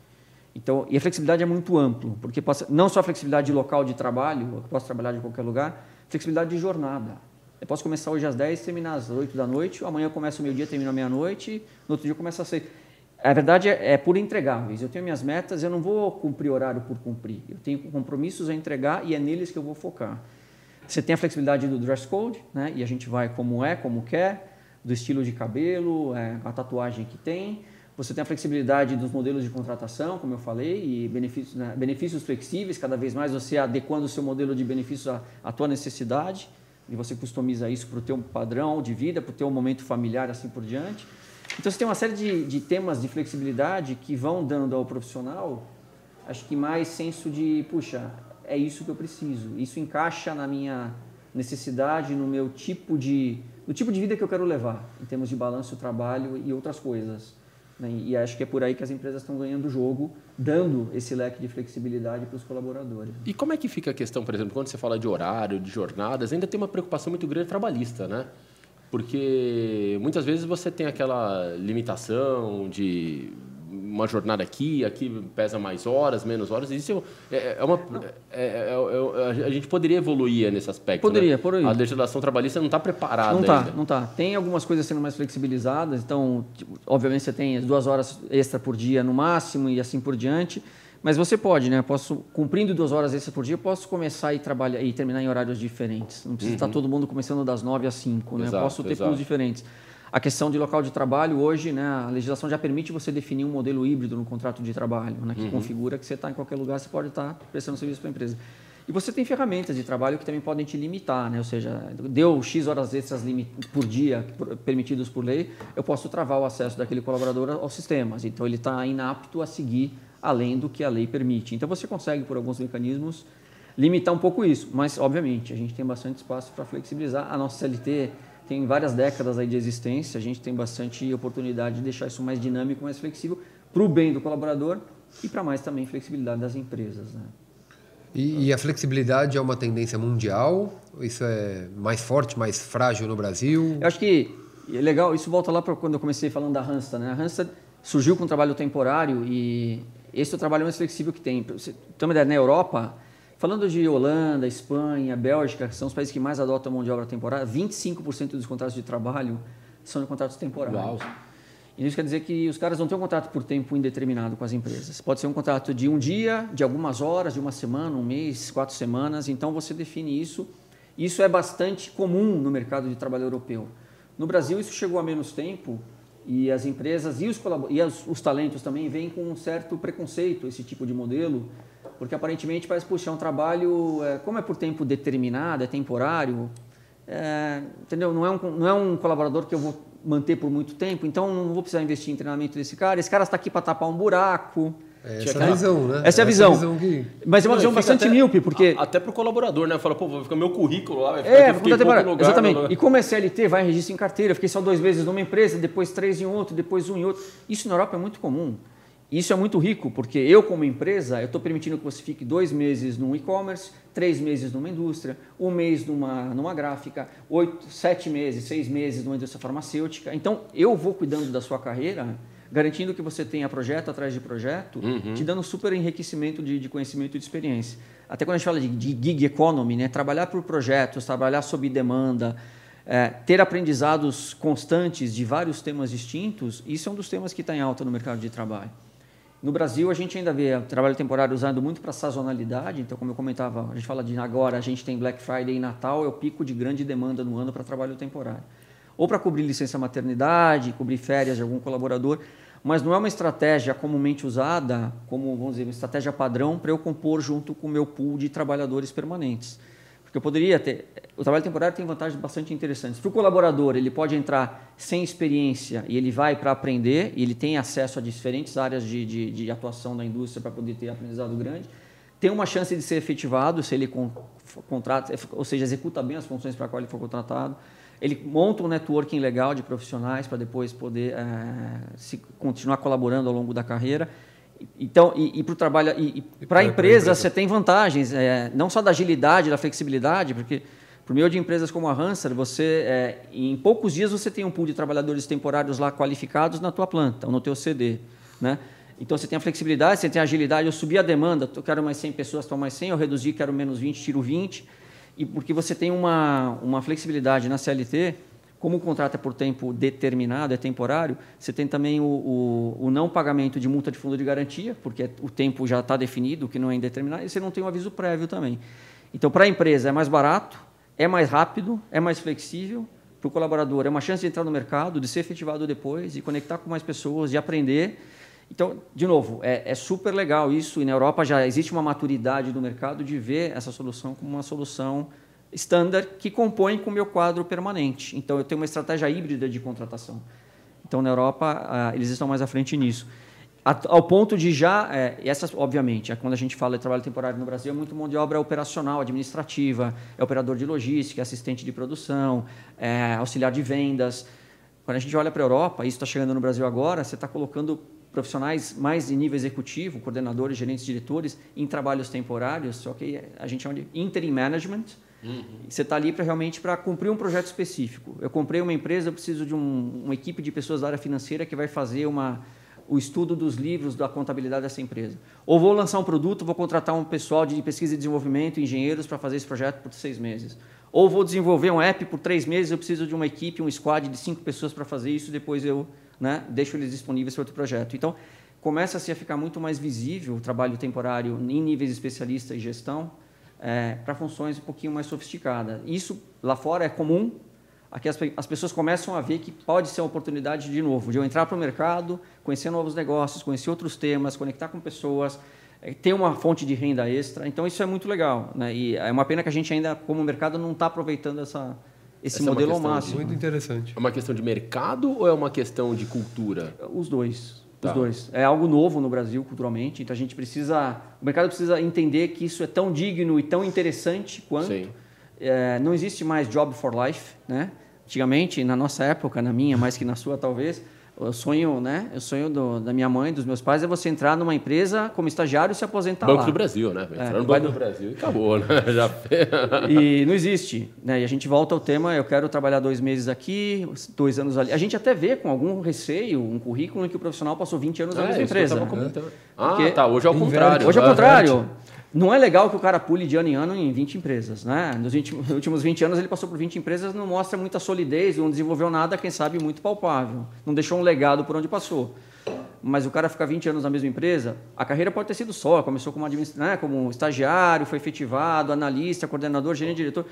Então, e a flexibilidade é muito amplo, porque pode, não só a flexibilidade de local de trabalho, eu posso trabalhar de qualquer lugar, flexibilidade de jornada. Eu posso começar hoje às 10 terminar às 8 da noite, amanhã eu começo meio-dia, termino à meia-noite, no outro dia eu começo às 6. A verdade é, é por entregáveis. Eu tenho minhas metas, eu não vou cumprir horário por cumprir. Eu tenho compromissos a entregar e é neles que eu vou focar. Você tem a flexibilidade do dress code, né? e a gente vai como é, como quer, do estilo de cabelo, é, a tatuagem que tem. Você tem a flexibilidade dos modelos de contratação, como eu falei, e benefícios, né? benefícios flexíveis, cada vez mais você adequando o seu modelo de benefícios à, à tua necessidade, e você customiza isso para o teu padrão de vida, para o teu momento familiar, assim por diante. Então você tem uma série de, de temas de flexibilidade que vão dando ao profissional, acho que mais senso de, puxa, é isso que eu preciso. Isso encaixa na minha necessidade, no meu tipo de, no tipo de vida que eu quero levar, em termos de balanço, trabalho e outras coisas. Né? E acho que é por aí que as empresas estão ganhando o jogo, dando esse leque de flexibilidade para os colaboradores. E como é que fica a questão, por exemplo, quando você fala de horário, de jornadas, ainda tem uma preocupação muito grande trabalhista, né? Porque muitas vezes você tem aquela limitação de uma jornada aqui, aqui pesa mais horas, menos horas. Isso é, é uma. É, é, é a gente poderia evoluir nesse aspecto. Poderia, né? poderia. A legislação trabalhista não está preparada não tá, ainda. Não está. Tem algumas coisas sendo mais flexibilizadas. Então, tipo, obviamente, você tem as duas horas extra por dia no máximo e assim por diante. Mas você pode, né? Posso, cumprindo duas horas extra por dia, posso começar e trabalhar e terminar em horários diferentes. Não precisa uhum. estar todo mundo começando das nove às cinco, né? Exato, posso ter exato. diferentes. A questão de local de trabalho, hoje, né, a legislação já permite você definir um modelo híbrido no contrato de trabalho, né, que uhum. configura que você está em qualquer lugar, você pode estar prestando serviço para a empresa. E você tem ferramentas de trabalho que também podem te limitar, né? ou seja, deu X horas extras por dia permitidos por lei, eu posso travar o acesso daquele colaborador aos sistemas. Então, ele está inapto a seguir além do que a lei permite. Então você consegue, por alguns mecanismos, limitar um pouco isso, mas obviamente a gente tem bastante espaço para flexibilizar. A nossa CLT tem várias décadas aí de existência, a gente tem bastante oportunidade de deixar isso mais dinâmico, mais flexível, para o bem do colaborador e para mais também flexibilidade das empresas. Né? E, e, a flexibilidade é uma tendência mundial? Isso é mais forte, mais frágil no Brasil? Eu acho que é legal, isso volta lá para quando eu comecei falando da Randstad. Né? A Randstad surgiu com um trabalho temporário e esse é o trabalho mais flexível que tem. Você tem uma ideia, na Europa, falando de Holanda, Espanha, Bélgica, que são os países que mais adotam mão de obra temporária, 25% dos contratos de trabalho são de contratos temporários. Uau. E isso quer dizer que os caras não têm um contrato por tempo indeterminado com as empresas. Pode ser um contrato de um dia, de algumas horas, de uma semana, um mês, quatro semanas. Então você define isso. Isso é bastante comum no mercado de trabalho europeu. No Brasil isso chegou a menos tempo e as empresas e os, e os, os talentos também vêm com um certo preconceito esse tipo de modelo, porque aparentemente parece, puxar é um trabalho, é, como é por tempo determinado, é temporário, é, entendeu? Não é, um, não é um colaborador que eu vou manter por muito tempo, então não vou precisar investir em treinamento desse cara. Esse cara está aqui para tapar um buraco, essa é a visão, né? Essa é a visão. visão que... Mas é uma visão bastante até, míope, porque... Até para o colaborador, né? Fala, pô, vou ficar meu currículo lá, vai ficar é, lugar, Exatamente. E como é CLT, vai em registro em carteira, fiquei só dois meses numa empresa, depois três em outro, depois um em outro. Isso na Europa é muito comum. Isso é muito rico, porque eu, como empresa, eu estou permitindo que você fique dois meses num e-commerce, três meses numa indústria, um mês numa, numa gráfica, oito, sete meses, seis meses numa indústria farmacêutica. Então, eu vou cuidando da sua carreira garantindo que você tenha projeto atrás de projeto, uhum. te dando super enriquecimento de, de, conhecimento e de experiência. Até quando a gente fala de, de gig economy, né? trabalhar por projetos, trabalhar sob demanda, é, ter aprendizados constantes de vários temas distintos, isso é um dos temas que está em alta no mercado de trabalho. No Brasil, a gente ainda vê trabalho temporário usado muito para sazonalidade. Então, como eu comentava, a gente fala de agora, a gente tem Black Friday e Natal, é o pico de grande demanda no ano para trabalho temporário ou para cobrir licença maternidade, cobrir férias de algum colaborador, mas não é uma estratégia comumente usada como, vamos dizer, uma estratégia padrão para eu compor junto com o meu pool de trabalhadores permanentes. Porque eu poderia ter. O trabalho temporário tem vantagens bastante interessantes. Para o colaborador, ele pode entrar sem experiência e ele vai para aprender, e ele tem acesso a diferentes áreas de, de, de atuação da indústria para poder ter aprendizado grande. Tem uma chance de ser efetivado se ele con, contrata, ou seja, executa bem as funções para as quais ele for contratado ele monta um networking legal de profissionais para depois poder é, se, continuar colaborando ao longo da carreira. Então, e, e para o trabalho, e, e para a empresa, você tem vantagens, é, não só da agilidade, da flexibilidade, porque por meio de empresas como a Hansard, você, é, em poucos dias você tem um pool de trabalhadores temporários lá qualificados na tua planta, ou no teu CD, né? Então você tem a flexibilidade, você tem a agilidade, eu subi a demanda, eu quero mais 100 pessoas, estou mais 100, eu reduzi, quero menos 20, tiro 20 e porque você tem uma, uma flexibilidade na CLT, como o contrato é por tempo determinado, é temporário, você tem também o, o, o não pagamento de multa de fundo de garantia, porque o tempo já está definido, o que não é indeterminado, e você não tem um aviso prévio também. Então, para a empresa é mais barato, é mais rápido, é mais flexível, para o colaborador é uma chance de entrar no mercado, de ser efetivado depois, de conectar com mais pessoas, de aprender então, de novo, é, é, super legal isso, e na Europa já existe uma maturidade do mercado de ver essa solução como uma solução standard que compõe com o meu quadro permanente. Então, eu tenho uma estratégia híbrida de contratação. Então, na Europa, ah, eles estão mais à frente nisso. ao ponto de já, é, essas, obviamente, é, quando a gente fala de trabalho temporário no Brasil, é muito mão de obra operacional, administrativa, é operador de logística, assistente de produção, é auxiliar de vendas. Quando a gente olha para a Europa, isso está chegando no Brasil agora, você está colocando profissionais mais em nível executivo, coordenadores, gerentes, diretores, em trabalhos temporários, só que a gente chama de interim management. Uhum. Você está ali para realmente para cumprir um projeto específico. Eu comprei uma empresa, eu preciso de um, uma equipe de pessoas da área financeira que vai fazer uma o estudo dos livros da contabilidade dessa empresa. Ou vou lançar um produto, vou contratar um pessoal de pesquisa e desenvolvimento, engenheiros, para fazer esse projeto por seis meses. Ou vou desenvolver um app por três meses, eu preciso de uma equipe, um squad de cinco pessoas para fazer isso, depois eu né, deixo eles disponíveis para outro projeto. Então, começa-se a ficar muito mais visível o trabalho temporário em níveis especialista e gestão é, para funções um pouquinho mais sofisticadas. Isso lá fora é comum, aqui as, as, pessoas começam a ver que pode ser uma oportunidade de novo, de eu entrar para o mercado, conhecer novos negócios, conhecer outros temas, conectar com pessoas, é, ter uma fonte de renda extra. Então isso é muito legal, né? E é uma pena que a gente ainda, como mercado, não está aproveitando essa, esse essa é modelo é ao máximo. Muito interessante. É uma questão de mercado ou é uma questão de cultura? Os dois. Tá. Os dois. É algo novo no Brasil culturalmente, então a gente precisa, o mercado precisa entender que isso é tão digno e tão interessante quanto. É, não existe mais job for life, né? Antigamente, na nossa época, na minha, mais que na sua talvez, o sonho, né? O sonho do, da minha mãe, dos meus pais, é você entrar numa empresa como estagiário e se aposentar Banco lá. do Brasil, né? Entrar é, no Banco do... do Brasil e acabou, né? *laughs* Já... e não existe, né? E a gente volta ao tema, eu quero trabalhar dois meses aqui, dois anos ali. A gente até vê com algum receio um currículo em que o profissional passou 20 anos na é, mesma empresa. Né? Ah, tá. Hoje é o contrário. Hoje é o contrário. Não é legal que o cara pule de ano em ano em 20 empresas. Né? Nos, 20, nos últimos 20 anos ele passou por 20 empresas, não mostra muita solidez, não desenvolveu nada, quem sabe, muito palpável. Não deixou um legado por onde passou. Mas o cara ficar 20 anos na mesma empresa, a carreira pode ter sido só, começou como, né, como estagiário, foi efetivado, analista, coordenador, gerente, diretor.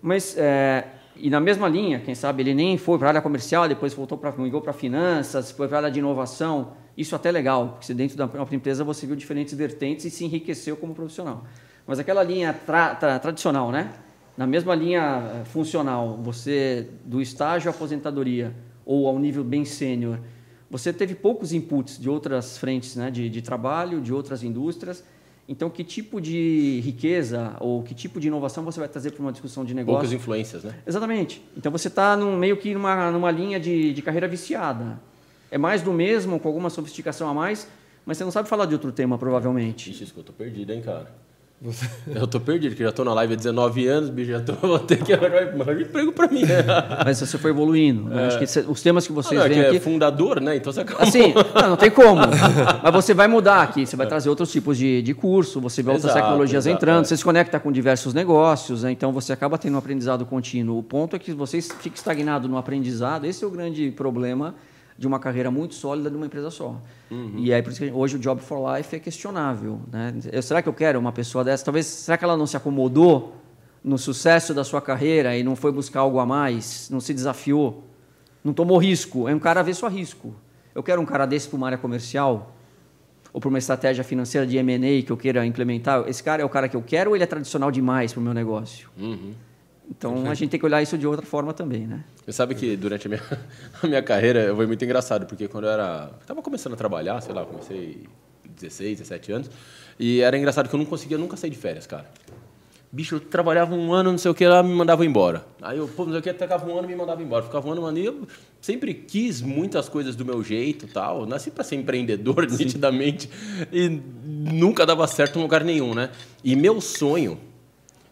Mas, é, e na mesma linha, quem sabe, ele nem foi para a área comercial, depois voltou para migou para finanças, foi para a área de inovação isso é até legal, porque dentro da própria empresa você viu diferentes vertentes e se enriqueceu como profissional. Mas aquela linha tra tra tradicional, né? Na mesma linha eh, funcional, você do estágio à aposentadoria ou ao nível bem sênior, você teve poucos inputs de outras frentes né, de, de trabalho, de outras indústrias. Então, que tipo de riqueza ou que tipo de inovação você vai trazer para uma discussão de negócio? Poucas influências, né? Exatamente. Então, você está meio que numa, numa linha de, de carreira viciada. É mais do mesmo, com alguma sofisticação a mais, mas você não sabe falar de outro tema, provavelmente. Ixi, eu tô perdido, hein, cara. Você... *laughs* Eu tô perdido, porque já tô na live há 19 anos, bicho, já tô, *laughs* vou ter que arranjar emprego para mim. *laughs* Mas você foi evoluindo. É. Acho que os temas que vocês ah, não, é aqui... é fundador, né? Então você acaba... Assim, não, não tem como. Mas você vai mudar aqui, você vai é. trazer outros tipos de, de curso, você vê outras tecnologias exato, entrando, é. você se conecta com diversos negócios, né? então você acaba tendo um aprendizado contínuo. O ponto é que você fica estagnado no aprendizado, esse é o grande problema de uma carreira muito sólida de uma empresa só. Uhum. E aí, por isso que hoje o Job for Life é questionável. Né? Eu, será que eu quero uma pessoa dessa? Talvez, será que ela não se acomodou no sucesso da sua carreira e não foi buscar algo a mais, não se desafiou, não tomou risco? É um cara a ver só risco. Eu quero um cara desse para uma área comercial ou para uma estratégia financeira de M&A que eu queira implementar. Esse cara é o cara que eu quero ou ele é tradicional demais para o meu negócio? Uhum. Então Perfeito. a gente tem que olhar isso de outra forma também, né? Você sabe que durante a minha, *laughs* a minha carreira foi muito engraçado, porque quando eu era. Estava começando a trabalhar, sei lá, comecei 16, 17 anos, e era engraçado que eu não conseguia nunca sair de férias, cara. Bicho, eu trabalhava um ano, não sei o que, lá me mandava embora. Aí eu, pô, não sei o que, pegava um ano e me mandava embora. Ficava um ano, mano, e eu sempre quis muitas coisas do meu jeito tal. Nasci para ser empreendedor, *laughs* Sim. nitidamente, e nunca dava certo em lugar nenhum, né? E meu sonho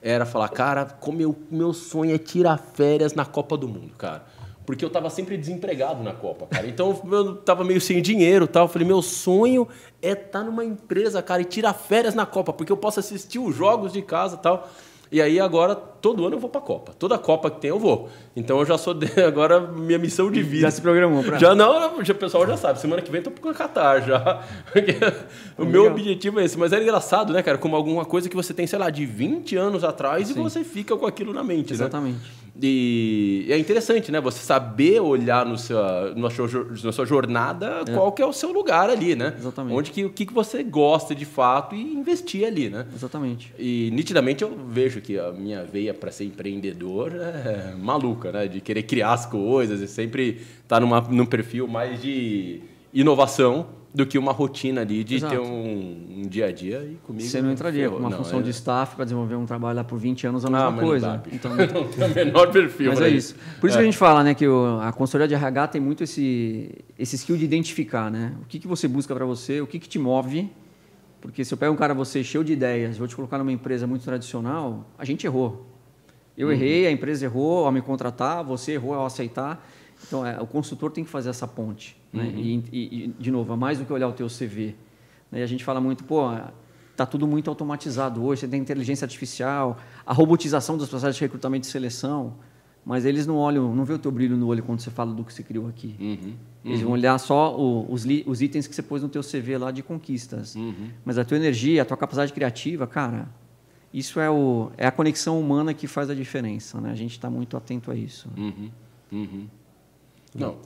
era falar, cara, como eu, meu sonho é tirar férias na Copa do Mundo, cara. Porque eu tava sempre desempregado na Copa, cara. Então *laughs* eu tava meio sem dinheiro tal. Eu falei, meu sonho é estar tá numa empresa, cara, e tirar férias na Copa, porque eu posso assistir os jogos de casa tal. E aí agora, todo ano eu vou pra Copa. Toda Copa que tem eu vou. Então eu já sou de, *laughs* agora minha missão de vida. Já se programou pra... Já não, já, o pessoal já sabe. Semana que vem tô pro Qatar já. *laughs* o meu objetivo é esse. Mas é engraçado, né, cara? Como alguma coisa que você tem, sei lá, de 20 anos atrás Sim. e você fica com aquilo na mente, Exatamente. né? E é interessante, né? Você saber olhar no seu, na, sua, na sua jornada é. qual que é o seu lugar ali, né? Exatamente. Onde que, o que, que você gosta de fato e investir ali, né? Exatamente. E nitidamente eu vejo que a minha veia para ser empreendedor é maluca, né? De querer criar as coisas e sempre estar tá numa, num perfil mais de inovação do que uma rotina ali de Exato. ter um, um, dia a dia e comigo. Você não entraria com uma não, função é... de staff para desenvolver um trabalho lá por 20 anos é a mesma ah, coisa. Não dá, então, *laughs* não tem o menor perfil. Mas é isso. Por isso é. que a gente fala, né, que o, a consultoria de RH tem muito esse, esse skill de identificar, né? O que, que você busca para você, o que, que te move. Porque se eu pego um cara você cheio de ideias, vou te colocar numa empresa muito tradicional, a gente errou. Eu uhum. errei, a empresa errou ao me contratar, você errou ao aceitar. Então, é, o consultor tem que fazer essa ponte. Né? Uhum. E, e, de novo, é mais do que olhar o teu CV. Né? E a gente fala muito, pô, está tudo muito automatizado hoje, você tem inteligência artificial, a robotização dos processos de recrutamento e seleção, mas eles não olham, não vê o teu brilho no olho quando você fala do que você criou aqui. Uhum. Uhum. Eles vão olhar só o, os, os, itens que você pôs no teu CV lá de conquistas. Uhum. Mas a tua energia, a tua capacidade criativa, cara, isso é, o, é a conexão humana que faz a diferença. Né? A gente está muito atento a isso. Uhum. Uhum. Não.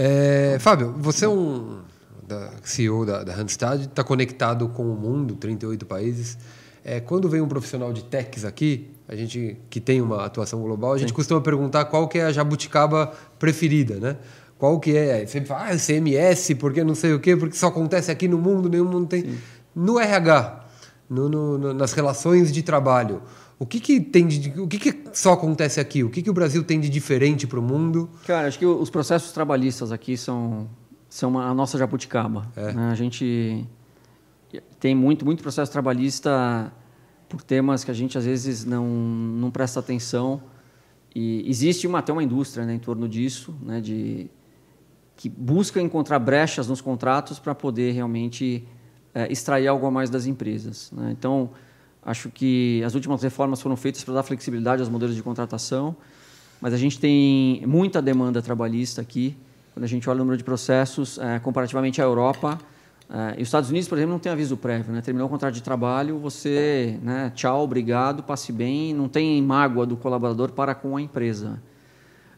É, Fábio, você é um da CEO da, da Randstad, está conectado com o mundo, 38 países. É, quando vem um profissional de techs aqui, a gente que tem uma atuação global, a gente Sim. costuma perguntar qual que é a jabuticaba preferida, né? Qual que é? Sempre fala, ah, CMS, porque não sei o quê, porque só acontece aqui no mundo, nenhum mundo tem. Sim. No RH, no, no, nas relações de trabalho, o que, que tem de, o que, que só acontece aqui? O que, que o Brasil tem de diferente para o mundo? Cara, acho que os processos trabalhistas aqui são, são uma, a nossa jabuticaba. É. Né? A gente tem muito, muito processo trabalhista por temas que a gente às vezes não, não presta atenção. E existe uma, até uma indústria né, em torno disso, né, de, que busca encontrar brechas nos contratos para poder realmente é, extrair algo a mais das empresas. Né? Então, Acho que as últimas reformas foram feitas para dar flexibilidade aos modelos de contratação, mas a gente tem muita demanda trabalhista aqui. Quando a gente olha o número de processos, é, comparativamente à Europa, é, e os Estados Unidos, por exemplo, não tem aviso prévio. Né? Terminou o contrato de trabalho, você, né, tchau, obrigado, passe bem, não tem mágoa do colaborador para com a empresa.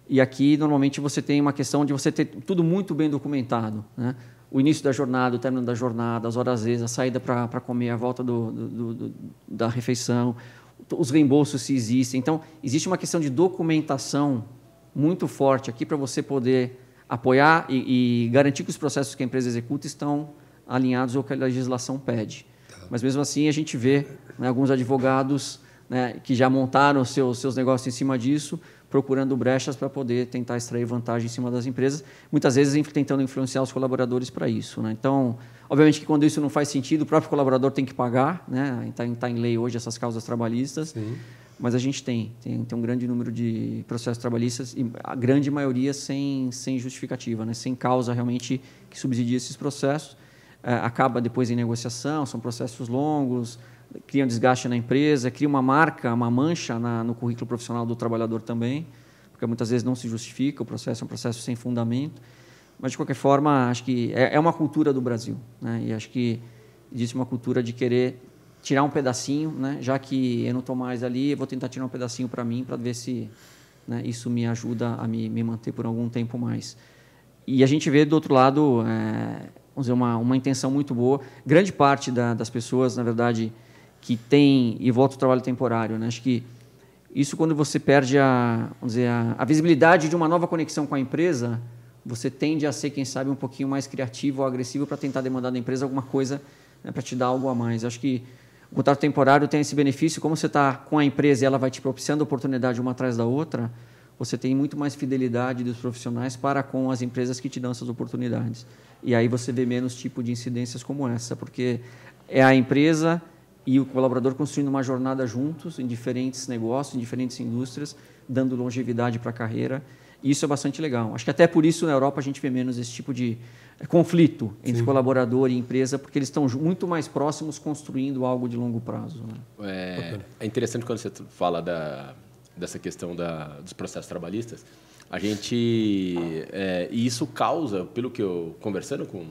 E aqui, normalmente, você tem uma questão de você ter tudo muito bem documentado. Né? O início da jornada, o término da jornada, as horas extras, a saída para comer, a volta do, do, do, da refeição, os reembolsos se existem. Então, existe uma questão de documentação muito forte aqui para você poder apoiar e, e, garantir que os processos que a empresa executa estão alinhados ao que a legislação pede. Tá. Mas, mesmo assim, a gente vê né, alguns advogados né, que já montaram seus, seus negócios em cima disso, procurando brechas para poder tentar extrair vantagem em cima das empresas, muitas vezes tentando influenciar os colaboradores para isso. Né? Então, obviamente que quando isso não faz sentido, o próprio colaborador tem que pagar, né? está tá em lei hoje essas causas trabalhistas, Sim. mas a gente tem, tem, tem, um grande número de processos trabalhistas, e a grande maioria sem, sem justificativa, né? sem causa realmente que subsidie esses processos. É, acaba depois em negociação, são processos longos, cria um desgaste na empresa, cria uma marca, uma mancha na, no currículo profissional do trabalhador também, porque muitas vezes não se justifica, o processo é um processo sem fundamento. Mas, de qualquer forma, acho que é, é uma cultura do Brasil. Né? E acho que existe uma cultura de querer tirar um pedacinho, né? já que eu não estou mais ali, eu vou tentar tirar um pedacinho para mim, para ver se né, isso me ajuda a me, me, manter por algum tempo mais. E a gente vê, do outro lado, é, vamos dizer, uma, uma intenção muito boa. Grande parte da, das pessoas, na verdade, que tem e volta ao trabalho temporário. Né? Acho que isso quando você perde a, vamos dizer, a, a, visibilidade de uma nova conexão com a empresa, você tende a ser, quem sabe, um pouquinho mais criativo ou agressivo para tentar demandar da empresa alguma coisa né, para te dar algo a mais. Acho que o contrato temporário tem esse benefício, como você está com a empresa e ela vai te propiciando oportunidade uma atrás da outra, você tem muito mais fidelidade dos profissionais para com as empresas que te dão essas oportunidades. E aí você vê menos tipo de incidências como essa, porque é a empresa e o colaborador construindo uma jornada juntos em diferentes negócios, em diferentes indústrias, dando longevidade para a carreira. E isso é bastante legal. Acho que até por isso na Europa a gente vê menos esse tipo de eh, conflito entre Sim. colaborador e empresa, porque eles estão muito mais próximos construindo algo de longo prazo. Né? É, é, interessante quando você fala da, dessa questão da, dos processos trabalhistas. A gente. É, e isso causa, pelo que eu conversando com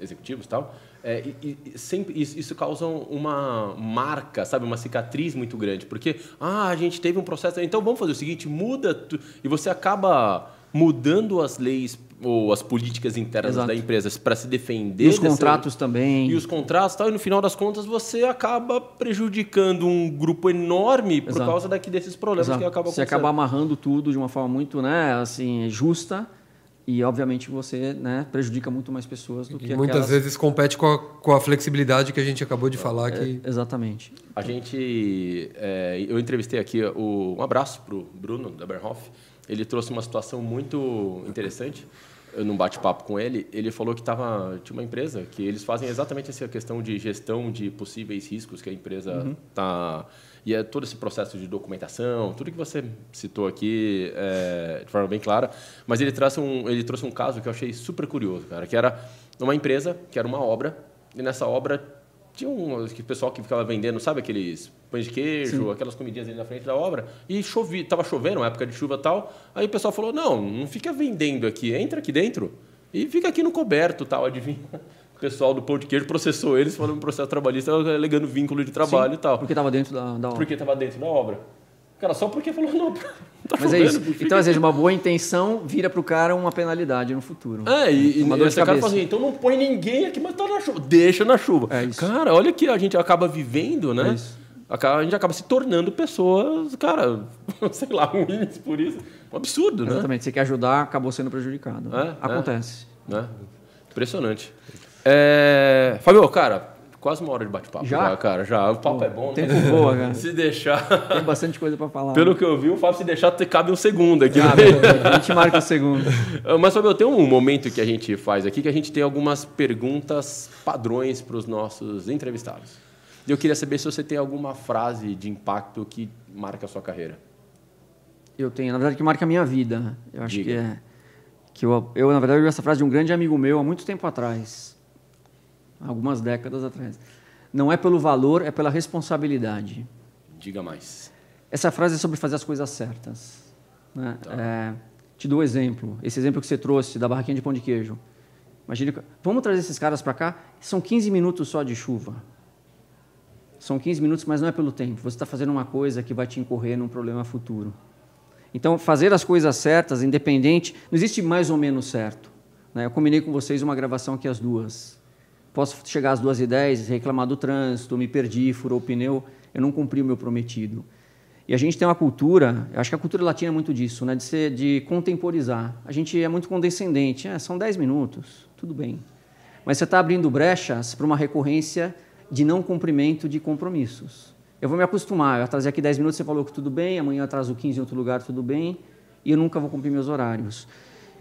executivos e tal, é, e, e, sempre isso, causa uma marca, sabe, uma cicatriz muito grande, porque ah, a gente teve um processo, então vamos fazer o seguinte, muda tu, e você acaba mudando as leis ou as políticas internas Exato. da empresa para se defender. E os dessa, contratos também. E os contratos tal, e no final das contas você acaba prejudicando um grupo enorme por Exato. causa daqui desses problemas Exato. que acabam Você acaba amarrando tudo de uma forma muito, né, assim, justa e, obviamente, você né, prejudica muito mais pessoas do que e Muitas aquelas... vezes compete com a, com a flexibilidade que a gente acabou de falar. É, exatamente. A gente... É, eu entrevistei aqui... O, um abraço para o Bruno, da Berhoff. Ele trouxe uma situação muito interessante. num bate-papo com ele, ele falou que tava, tinha uma empresa que eles fazem exatamente essa questão de gestão de possíveis riscos que a empresa está. E é todo esse processo de documentação, tudo que você citou aqui é, de forma bem clara. Mas ele, trouxe um, ele trouxe um caso que eu achei super curioso, cara, que era uma empresa, que era uma obra, e nessa obra tinha um pessoal que ficava vendendo, sabe aqueles pães de queijo, Sim. aquelas comidinhas ali na frente da obra, e chovia, tava chovendo, uma época de chuva e tal. Aí o pessoal falou: "Não, não fica vendendo aqui, entra aqui dentro e fica aqui no coberto, tal, adivinha?" O pessoal do pão de queijo processou eles, falando um processo trabalhista, alegando vínculo de trabalho Sim, e tal. Porque estava dentro da, da obra. Porque estava dentro da obra. Cara, só porque falou, não, *laughs* tá Mas é isso. Então, às vezes, uma boa intenção vira para o cara uma penalidade no futuro. É, e, uma e esse cara fala assim, então não põe ninguém aqui, mas tá na chuva. Deixa na chuva. É isso. Cara, olha que a gente acaba vivendo, né? É isso. A gente acaba se tornando pessoas, cara, *laughs* sei lá, ruins por isso. Um absurdo, Exatamente. né? Exatamente. Você quer ajudar, acabou sendo prejudicado. É, é. Acontece. É. Impressionante. É... Fabio, cara, quase uma hora de bate-papo. Já? já? cara, já. O papo Pô, é bom, tempo né? Tempo voa, cara. *laughs* se deixar. Tem bastante coisa para falar. Pelo né? que eu vi, o Fábio, se deixar, cabe um segundo aqui. Ah, né? a gente marca um segundo. *laughs* Mas, Fábio, tem um momento que a gente faz aqui que a gente tem algumas perguntas padrões para os nossos entrevistados. E eu queria saber se você tem alguma frase de impacto que marca a sua carreira. Eu tenho, na verdade, que marca a minha vida. Eu acho Diga. que é. Que eu, eu, na verdade, eu vi essa frase de um grande amigo meu há muito tempo atrás algumas décadas atrás. Não é pelo valor, é pela responsabilidade. Diga mais. Essa frase é sobre fazer as coisas certas. Né? Tá. É, te dou um exemplo. Esse exemplo que você trouxe da barraquinha de pão de queijo. Imagina, vamos trazer esses caras para cá? São 15 minutos só de chuva. São 15 minutos, mas não é pelo tempo. Você está fazendo uma coisa que vai te incorrer num problema futuro. Então, fazer as coisas certas, independente, não existe mais ou menos certo. Né? Eu combinei com vocês uma gravação aqui às duas. Posso chegar às duas e dez, reclamar do trânsito, me perdi, furou o pneu, eu não cumpri o meu prometido. E a gente tem uma cultura, acho que a cultura latina é muito disso, né, de, ser, de contemporizar. A gente é muito condescendente, é, são dez minutos, tudo bem. Mas você está abrindo brechas para uma recorrência de não cumprimento de compromissos. Eu vou me acostumar, eu atrasei aqui 10 minutos, você falou que tudo bem, amanhã eu atraso 15 em outro lugar, tudo bem, e eu nunca vou cumprir meus horários.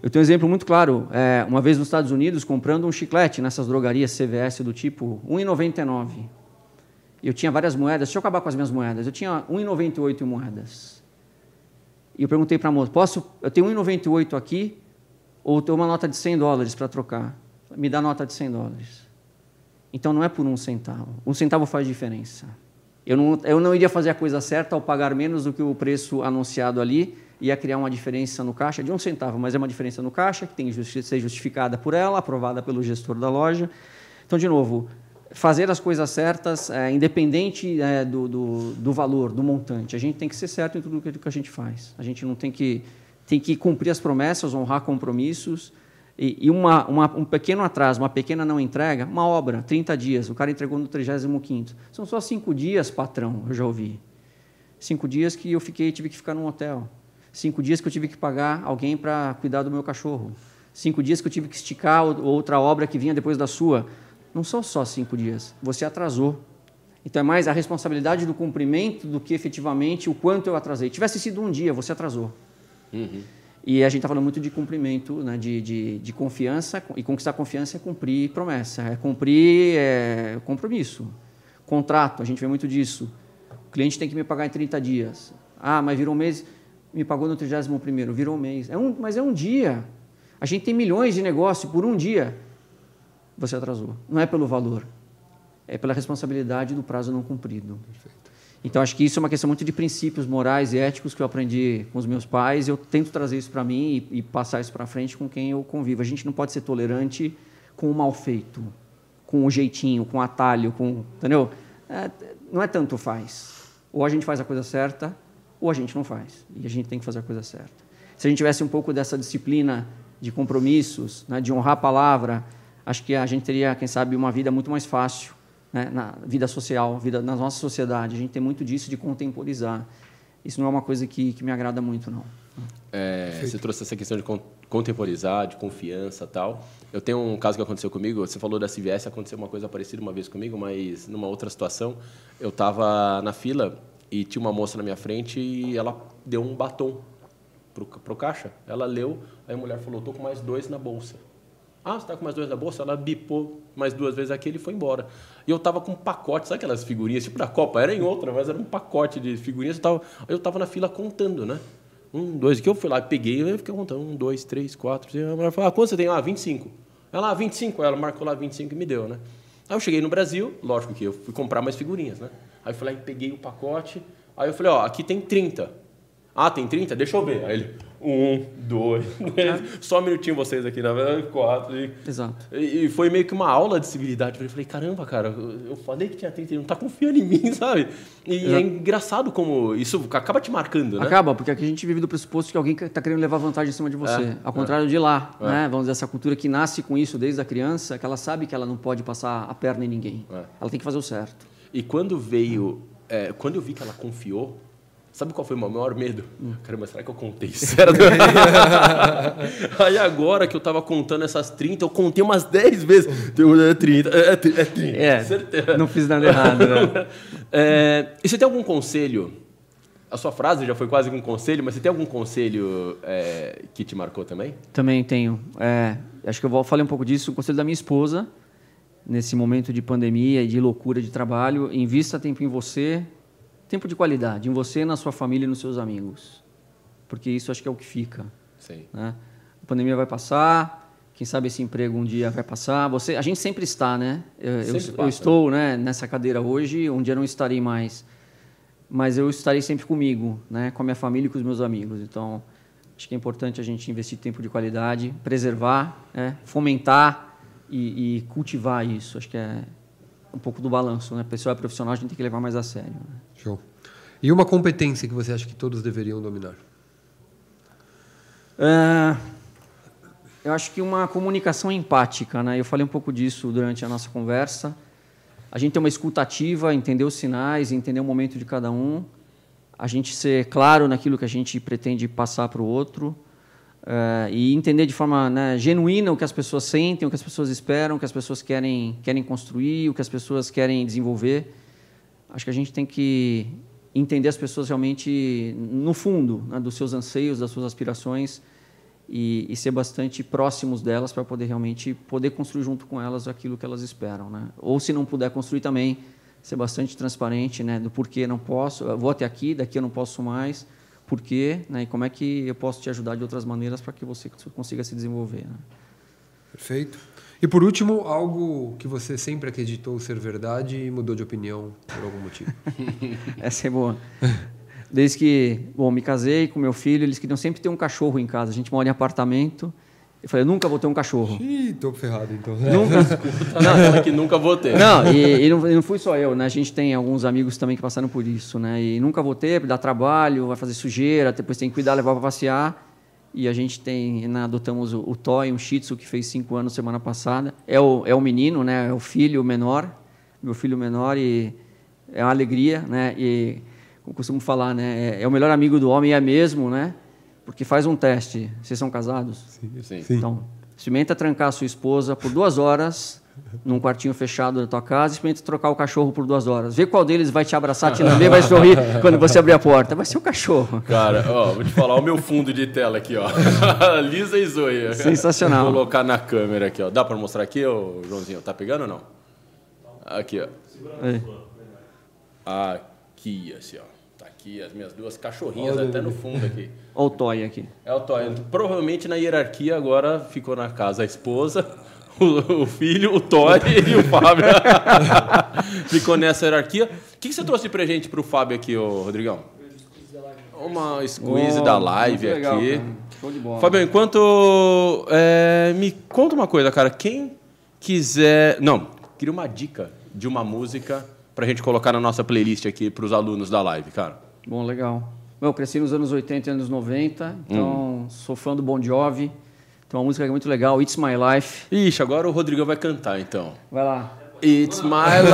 Eu tenho um exemplo muito claro. É, uma vez nos Estados Unidos, comprando um chiclete nessas drogarias CVS do tipo 1,99. Eu tinha várias moedas. Deixa eu acabar com as minhas moedas. Eu tinha 1,98 moedas. E eu perguntei para a moça, posso, eu tenho 1,98 aqui ou tenho uma nota de 100 dólares para trocar? Me dá nota de 100 dólares. Então não é por um centavo. Um centavo faz diferença. Eu não, eu não iria fazer a coisa certa ao pagar menos do que o preço anunciado ali, ia criar uma diferença no caixa de um centavo, mas é uma diferença no caixa que tem que ser justificada por ela, aprovada pelo gestor da loja. Então, de novo, fazer as coisas certas, é, independente é, do, do, do, valor, do montante. A gente tem que ser certo em tudo que a gente faz. A gente não tem que, tem que cumprir as promessas, honrar compromissos. E, e uma, uma, um pequeno atraso, uma pequena não entrega, uma obra, 30 dias, o cara entregou no 35 São só cinco dias, patrão, eu já ouvi. Cinco dias que eu fiquei, tive que ficar num hotel. Cinco dias que eu tive que pagar alguém para cuidar do meu cachorro. Cinco dias que eu tive que esticar outra obra que vinha depois da sua. Não são só cinco dias. Você atrasou. Então é mais a responsabilidade do cumprimento do que efetivamente o quanto eu atrasei. Tivesse sido um dia, você atrasou. Uhum. E a gente está falando muito de cumprimento, né, de, de, de, confiança. E conquistar confiança é cumprir promessa, é cumprir é, compromisso. Contrato, a gente vê muito disso. O cliente tem que me pagar em 30 dias. Ah, mas virou um mês me pagou no 31 virou um mês. É um, mas é um dia. A gente tem milhões de negócios por um dia. Você atrasou. Não é pelo valor. É pela responsabilidade do prazo não cumprido. Perfeito. Então, acho que isso é uma questão muito de princípios morais e éticos que eu aprendi com os meus pais. Eu tento trazer isso para mim e, e, passar isso para frente com quem eu convivo. A gente não pode ser tolerante com o mal feito, com o jeitinho, com o atalho, com. Entendeu? É, não é tanto faz. Ou a gente faz a coisa certa, ou a gente não faz. E a gente tem que fazer a coisa certa. Se a gente tivesse um pouco dessa disciplina de compromissos, né, de honrar a palavra, acho que a gente teria, quem sabe, uma vida muito mais fácil né, na vida social, vida na nossa sociedade. A gente tem muito disso de contemporizar. Isso não é uma coisa que, que me agrada muito, não. É, você trouxe essa questão de contemporizar, de confiança tal. Eu tenho um caso que aconteceu comigo. Você falou da CVS, aconteceu uma coisa parecida uma vez comigo, mas numa outra situação. Eu estava na fila e tinha uma moça na minha frente e ela deu um batom pro, pro caixa, ela leu, aí a mulher falou, tô com mais dois na bolsa. Ah, você tá com mais dois na bolsa? Ela bipou mais duas vezes aquele e foi embora. E eu tava com um pacote, sabe aquelas figurinhas, tipo da Copa? Era em outra, mas era um pacote de figurinhas. Eu tava, eu tava na fila contando, né? Um, dois, que eu fui lá, peguei, eu fiquei contando. Um, dois, três, quatro. Cinco. A mulher falou, ah, quanto você tem? Ah, 25. Ela, ah, 25. Ela marcou lá 25 e me deu, né? Aí eu cheguei no Brasil, lógico que eu fui comprar mais figurinhas, né? Aí eu fui lá e peguei o pacote. Aí eu falei, ó, aqui tem 30. Ah, tem 30? Deixa eu ver. Aí ele, um, dois, *laughs* três. Só um minutinho vocês aqui, na verdade, quatro. E, Exato. e foi meio que uma aula de civilidade. Eu falei, caramba, cara, eu falei que tinha 30, ele não tá confiando em *laughs* mim, sabe? E é Exato. engraçado como isso acaba te marcando, né? Acaba, porque aqui a gente vive do pressuposto que alguém está querendo levar vantagem em cima de você. É, Ao contrário de lá, É. né? Vamos dizer, essa cultura que nasce com isso desde a criança, que ela sabe que ela não pode passar a perna em ninguém. É. Ela tem que fazer o certo. E quando veio, é, quando eu vi que ela confiou, sabe qual foi o meu maior medo? Caramba, será que eu contei certo? *laughs* Aí agora que eu tava contando essas 30, eu contei umas 10 vezes. É 30, é, é 30, é 30, É, certeza. não fiz nada errado, né? *laughs* É, e você tem algum conselho? A sua frase já foi quase um conselho, mas você tem algum conselho é, que te marcou também? Também tenho. É, acho que eu vou falei um pouco disso. O conselho da minha esposa, nesse momento de pandemia e de loucura de trabalho, invista tempo em você, tempo de qualidade, em você, na sua família e nos seus amigos. Porque isso acho que é o que fica. Sim. né? A pandemia vai passar, quem sabe esse emprego um dia vai passar. Você, a gente sempre está, né? Eu, eu- Sempre eu estou né, nessa cadeira hoje, um dia não estarei mais. Mas eu estarei sempre comigo, né? Com a minha família e com os meus amigos. Então, acho que é importante a gente investir tempo de qualidade, preservar, né? fomentar e, e cultivar isso. Acho que é um pouco do balanço, né? Pessoal é profissional, a gente tem que levar mais a sério. né? Show. E uma competência que você acha que todos deveriam dominar? É, eu acho que uma comunicação empática, né? Eu falei um pouco disso durante a nossa conversa. A gente ter uma escuta ativa, entender os sinais, entender o momento de cada um. A gente ser claro naquilo que a gente pretende passar para o outro. É, e entender de forma né, genuína o que as pessoas sentem, o que as pessoas esperam, o que as pessoas querem, querem construir, o que as pessoas querem desenvolver. Acho que a gente tem que entender as pessoas realmente no fundo, né, dos seus anseios, das suas aspirações e, e ser bastante próximos delas para poder realmente poder construir junto com elas aquilo que elas esperam, né? Ou se não puder construir também ser bastante transparente, né, do porquê não posso, vou até aqui, daqui eu não posso mais, porquê, né, e como é que eu posso te ajudar de outras maneiras para que você consiga se desenvolver. Né? Perfeito. E por último, algo que você sempre acreditou ser verdade e mudou de opinião por algum motivo. *laughs* Essa é boa. Desde que, bom, me casei com meu filho, eles queriam sempre ter um cachorro em casa. A gente mora em apartamento. Eu falei, eu nunca vou ter um cachorro. Ih, tô ferrado então. Nunca. *laughs* Tá naquela que nunca vou ter. Não, e, e não, e não fui só eu, né? A gente tem alguns amigos também que passaram por isso, né? E nunca vou ter, dá trabalho, vai fazer sujeira, depois tem que cuidar, levar para passear. E a gente tem, né, adotamos o, o Toy, um Shih Tzu que fez cinco anos semana passada. É o, é o menino, né? É o filho menor, meu filho menor e é uma alegria, né? E como costumo falar, né? É, é o melhor amigo do homem é mesmo, né? Porque faz um teste. Vocês são casados? Sim. Então, experimenta trancar a sua esposa por duas horas num quartinho fechado da tua casa, experimenta trocar o cachorro por duas horas. Vê qual deles vai te abraçar, te lamber, vai sorrir *laughs* quando você abrir a porta. Vai ser o cachorro. Cara, ó, vou te falar o meu fundo de tela aqui, ó. *laughs* Lisa e Zoe. Sensacional. Vou colocar na câmera aqui, ó. Dá pra mostrar aqui, ô, Joãozinho? Tá pegando ou não? Aqui, ó. Aqui, assim, ó. Aqui as minhas duas cachorrinhas até no fundo aqui. *laughs* Olha o toy aqui. É o Toy. Provavelmente na hierarquia agora ficou na casa a esposa, *laughs* o, o filho, o Toy *laughs* e o Fábio. ficou nessa hierarquia. O que, que você trouxe de presente pro Fábio aqui, ô Rodrigão? Uma squeeze Oh, da live legal, aqui. cara. Show de bola. Fábio, enquanto. é, me conta uma coisa, cara. Quem quiser. Não, queria uma dica de uma música pra gente colocar na nossa playlist aqui pros alunos da live, cara. Bom, legal. Eu cresci nos anos 80 e anos 90, então sou fã do Bon Jovi. Tem uma música que é muito legal, It's My Life. Ixi, agora o Rodrigão vai cantar, então. Vai lá. It's my *laughs*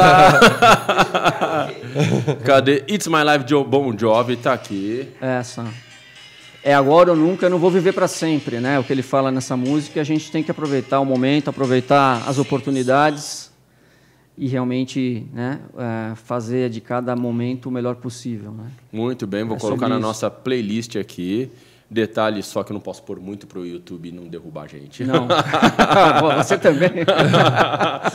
life. Cadê? It's my life, Joe Bon Jovi, tá aqui. Essa. É agora ou nunca, eu não vou viver para sempre, né? O que ele fala nessa música, a gente tem que aproveitar o momento, aproveitar as oportunidades e realmente né, é, fazer de cada momento o melhor possível, né? Muito bem, vou É colocar na isso. nossa playlist aqui. Detalhe só que eu não posso pôr muito pro YouTube não derrubar a gente. Não. *laughs* Você também. *laughs*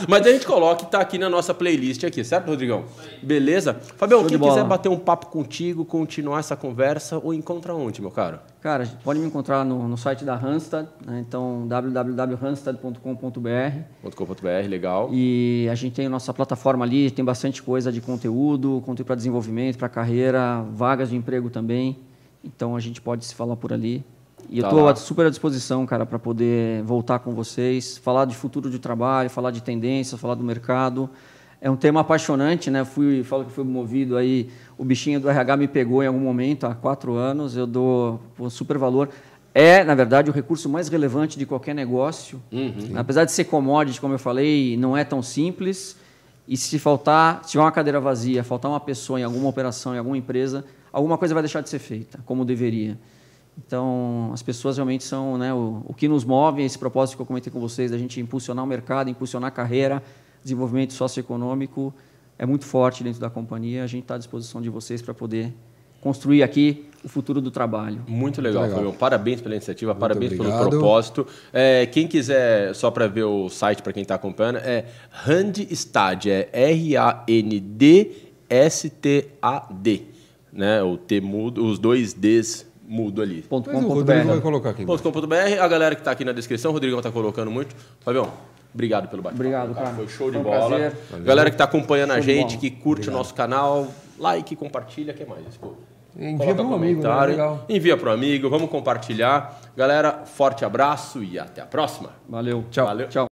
Mas a gente coloca e tá aqui na nossa playlist aqui, certo, Rodrigão? Beleza? Fabião, Show quem quiser bater um papo contigo, continuar essa conversa, ou encontra onde, meu caro? Cara, pode me encontrar no, no site da Randstad, né? então www.randstad.com.br .com.br, legal. e a gente tem a nossa plataforma ali, tem bastante coisa de conteúdo, conteúdo para desenvolvimento, para carreira, vagas de emprego também. Então a gente pode se falar por ali. E Tá eu estou super à disposição, cara, para poder voltar com vocês, falar de futuro de trabalho, falar de tendência, falar do mercado. É um tema apaixonante, né? Fui, falo que fui movido aí, o bichinho do RH me pegou em algum momento, há quatro anos, eu dou pô, super valor. É, na verdade, o recurso mais relevante de qualquer negócio. Apesar de ser commodity, como eu falei, não é tão simples. E se faltar, se tiver uma cadeira vazia, faltar uma pessoa em alguma operação, em alguma empresa, alguma coisa vai deixar de ser feita, como deveria. Então, as pessoas realmente são né, o, o que nos move, esse propósito que eu comentei com vocês, da gente impulsionar o mercado, impulsionar a carreira, desenvolvimento socioeconômico, é muito forte dentro da companhia. A gente está à disposição de vocês para poder construir aqui o futuro do trabalho. Muito legal, legal. Fabião. Parabéns pela iniciativa, parabéns pelo obrigado. propósito. É, quem quiser, só para ver o site, para quem está acompanhando, é Randstad, é R-A-N-D-S-T-A-D. Né? O T mudo, os dois Ds mudo ali. Ponto Mas o com, ponto Rodrigo BR. vai colocar aqui. embaixo. .com.br, a galera que está aqui na descrição, o Rodrigão está colocando muito. Fabião, obrigado pelo bate-papo. Obrigado, cara. Foi show de Foi um bola. prazer. Galera que está acompanhando a Show de gente, que curte o nosso canal, like, compartilha, o que mais? Pô? Envia para um amigo, né? Legal. Envia para um amigo, vamos compartilhar. Galera, forte abraço e até a próxima. Valeu. Tchau. Valeu. Tchau.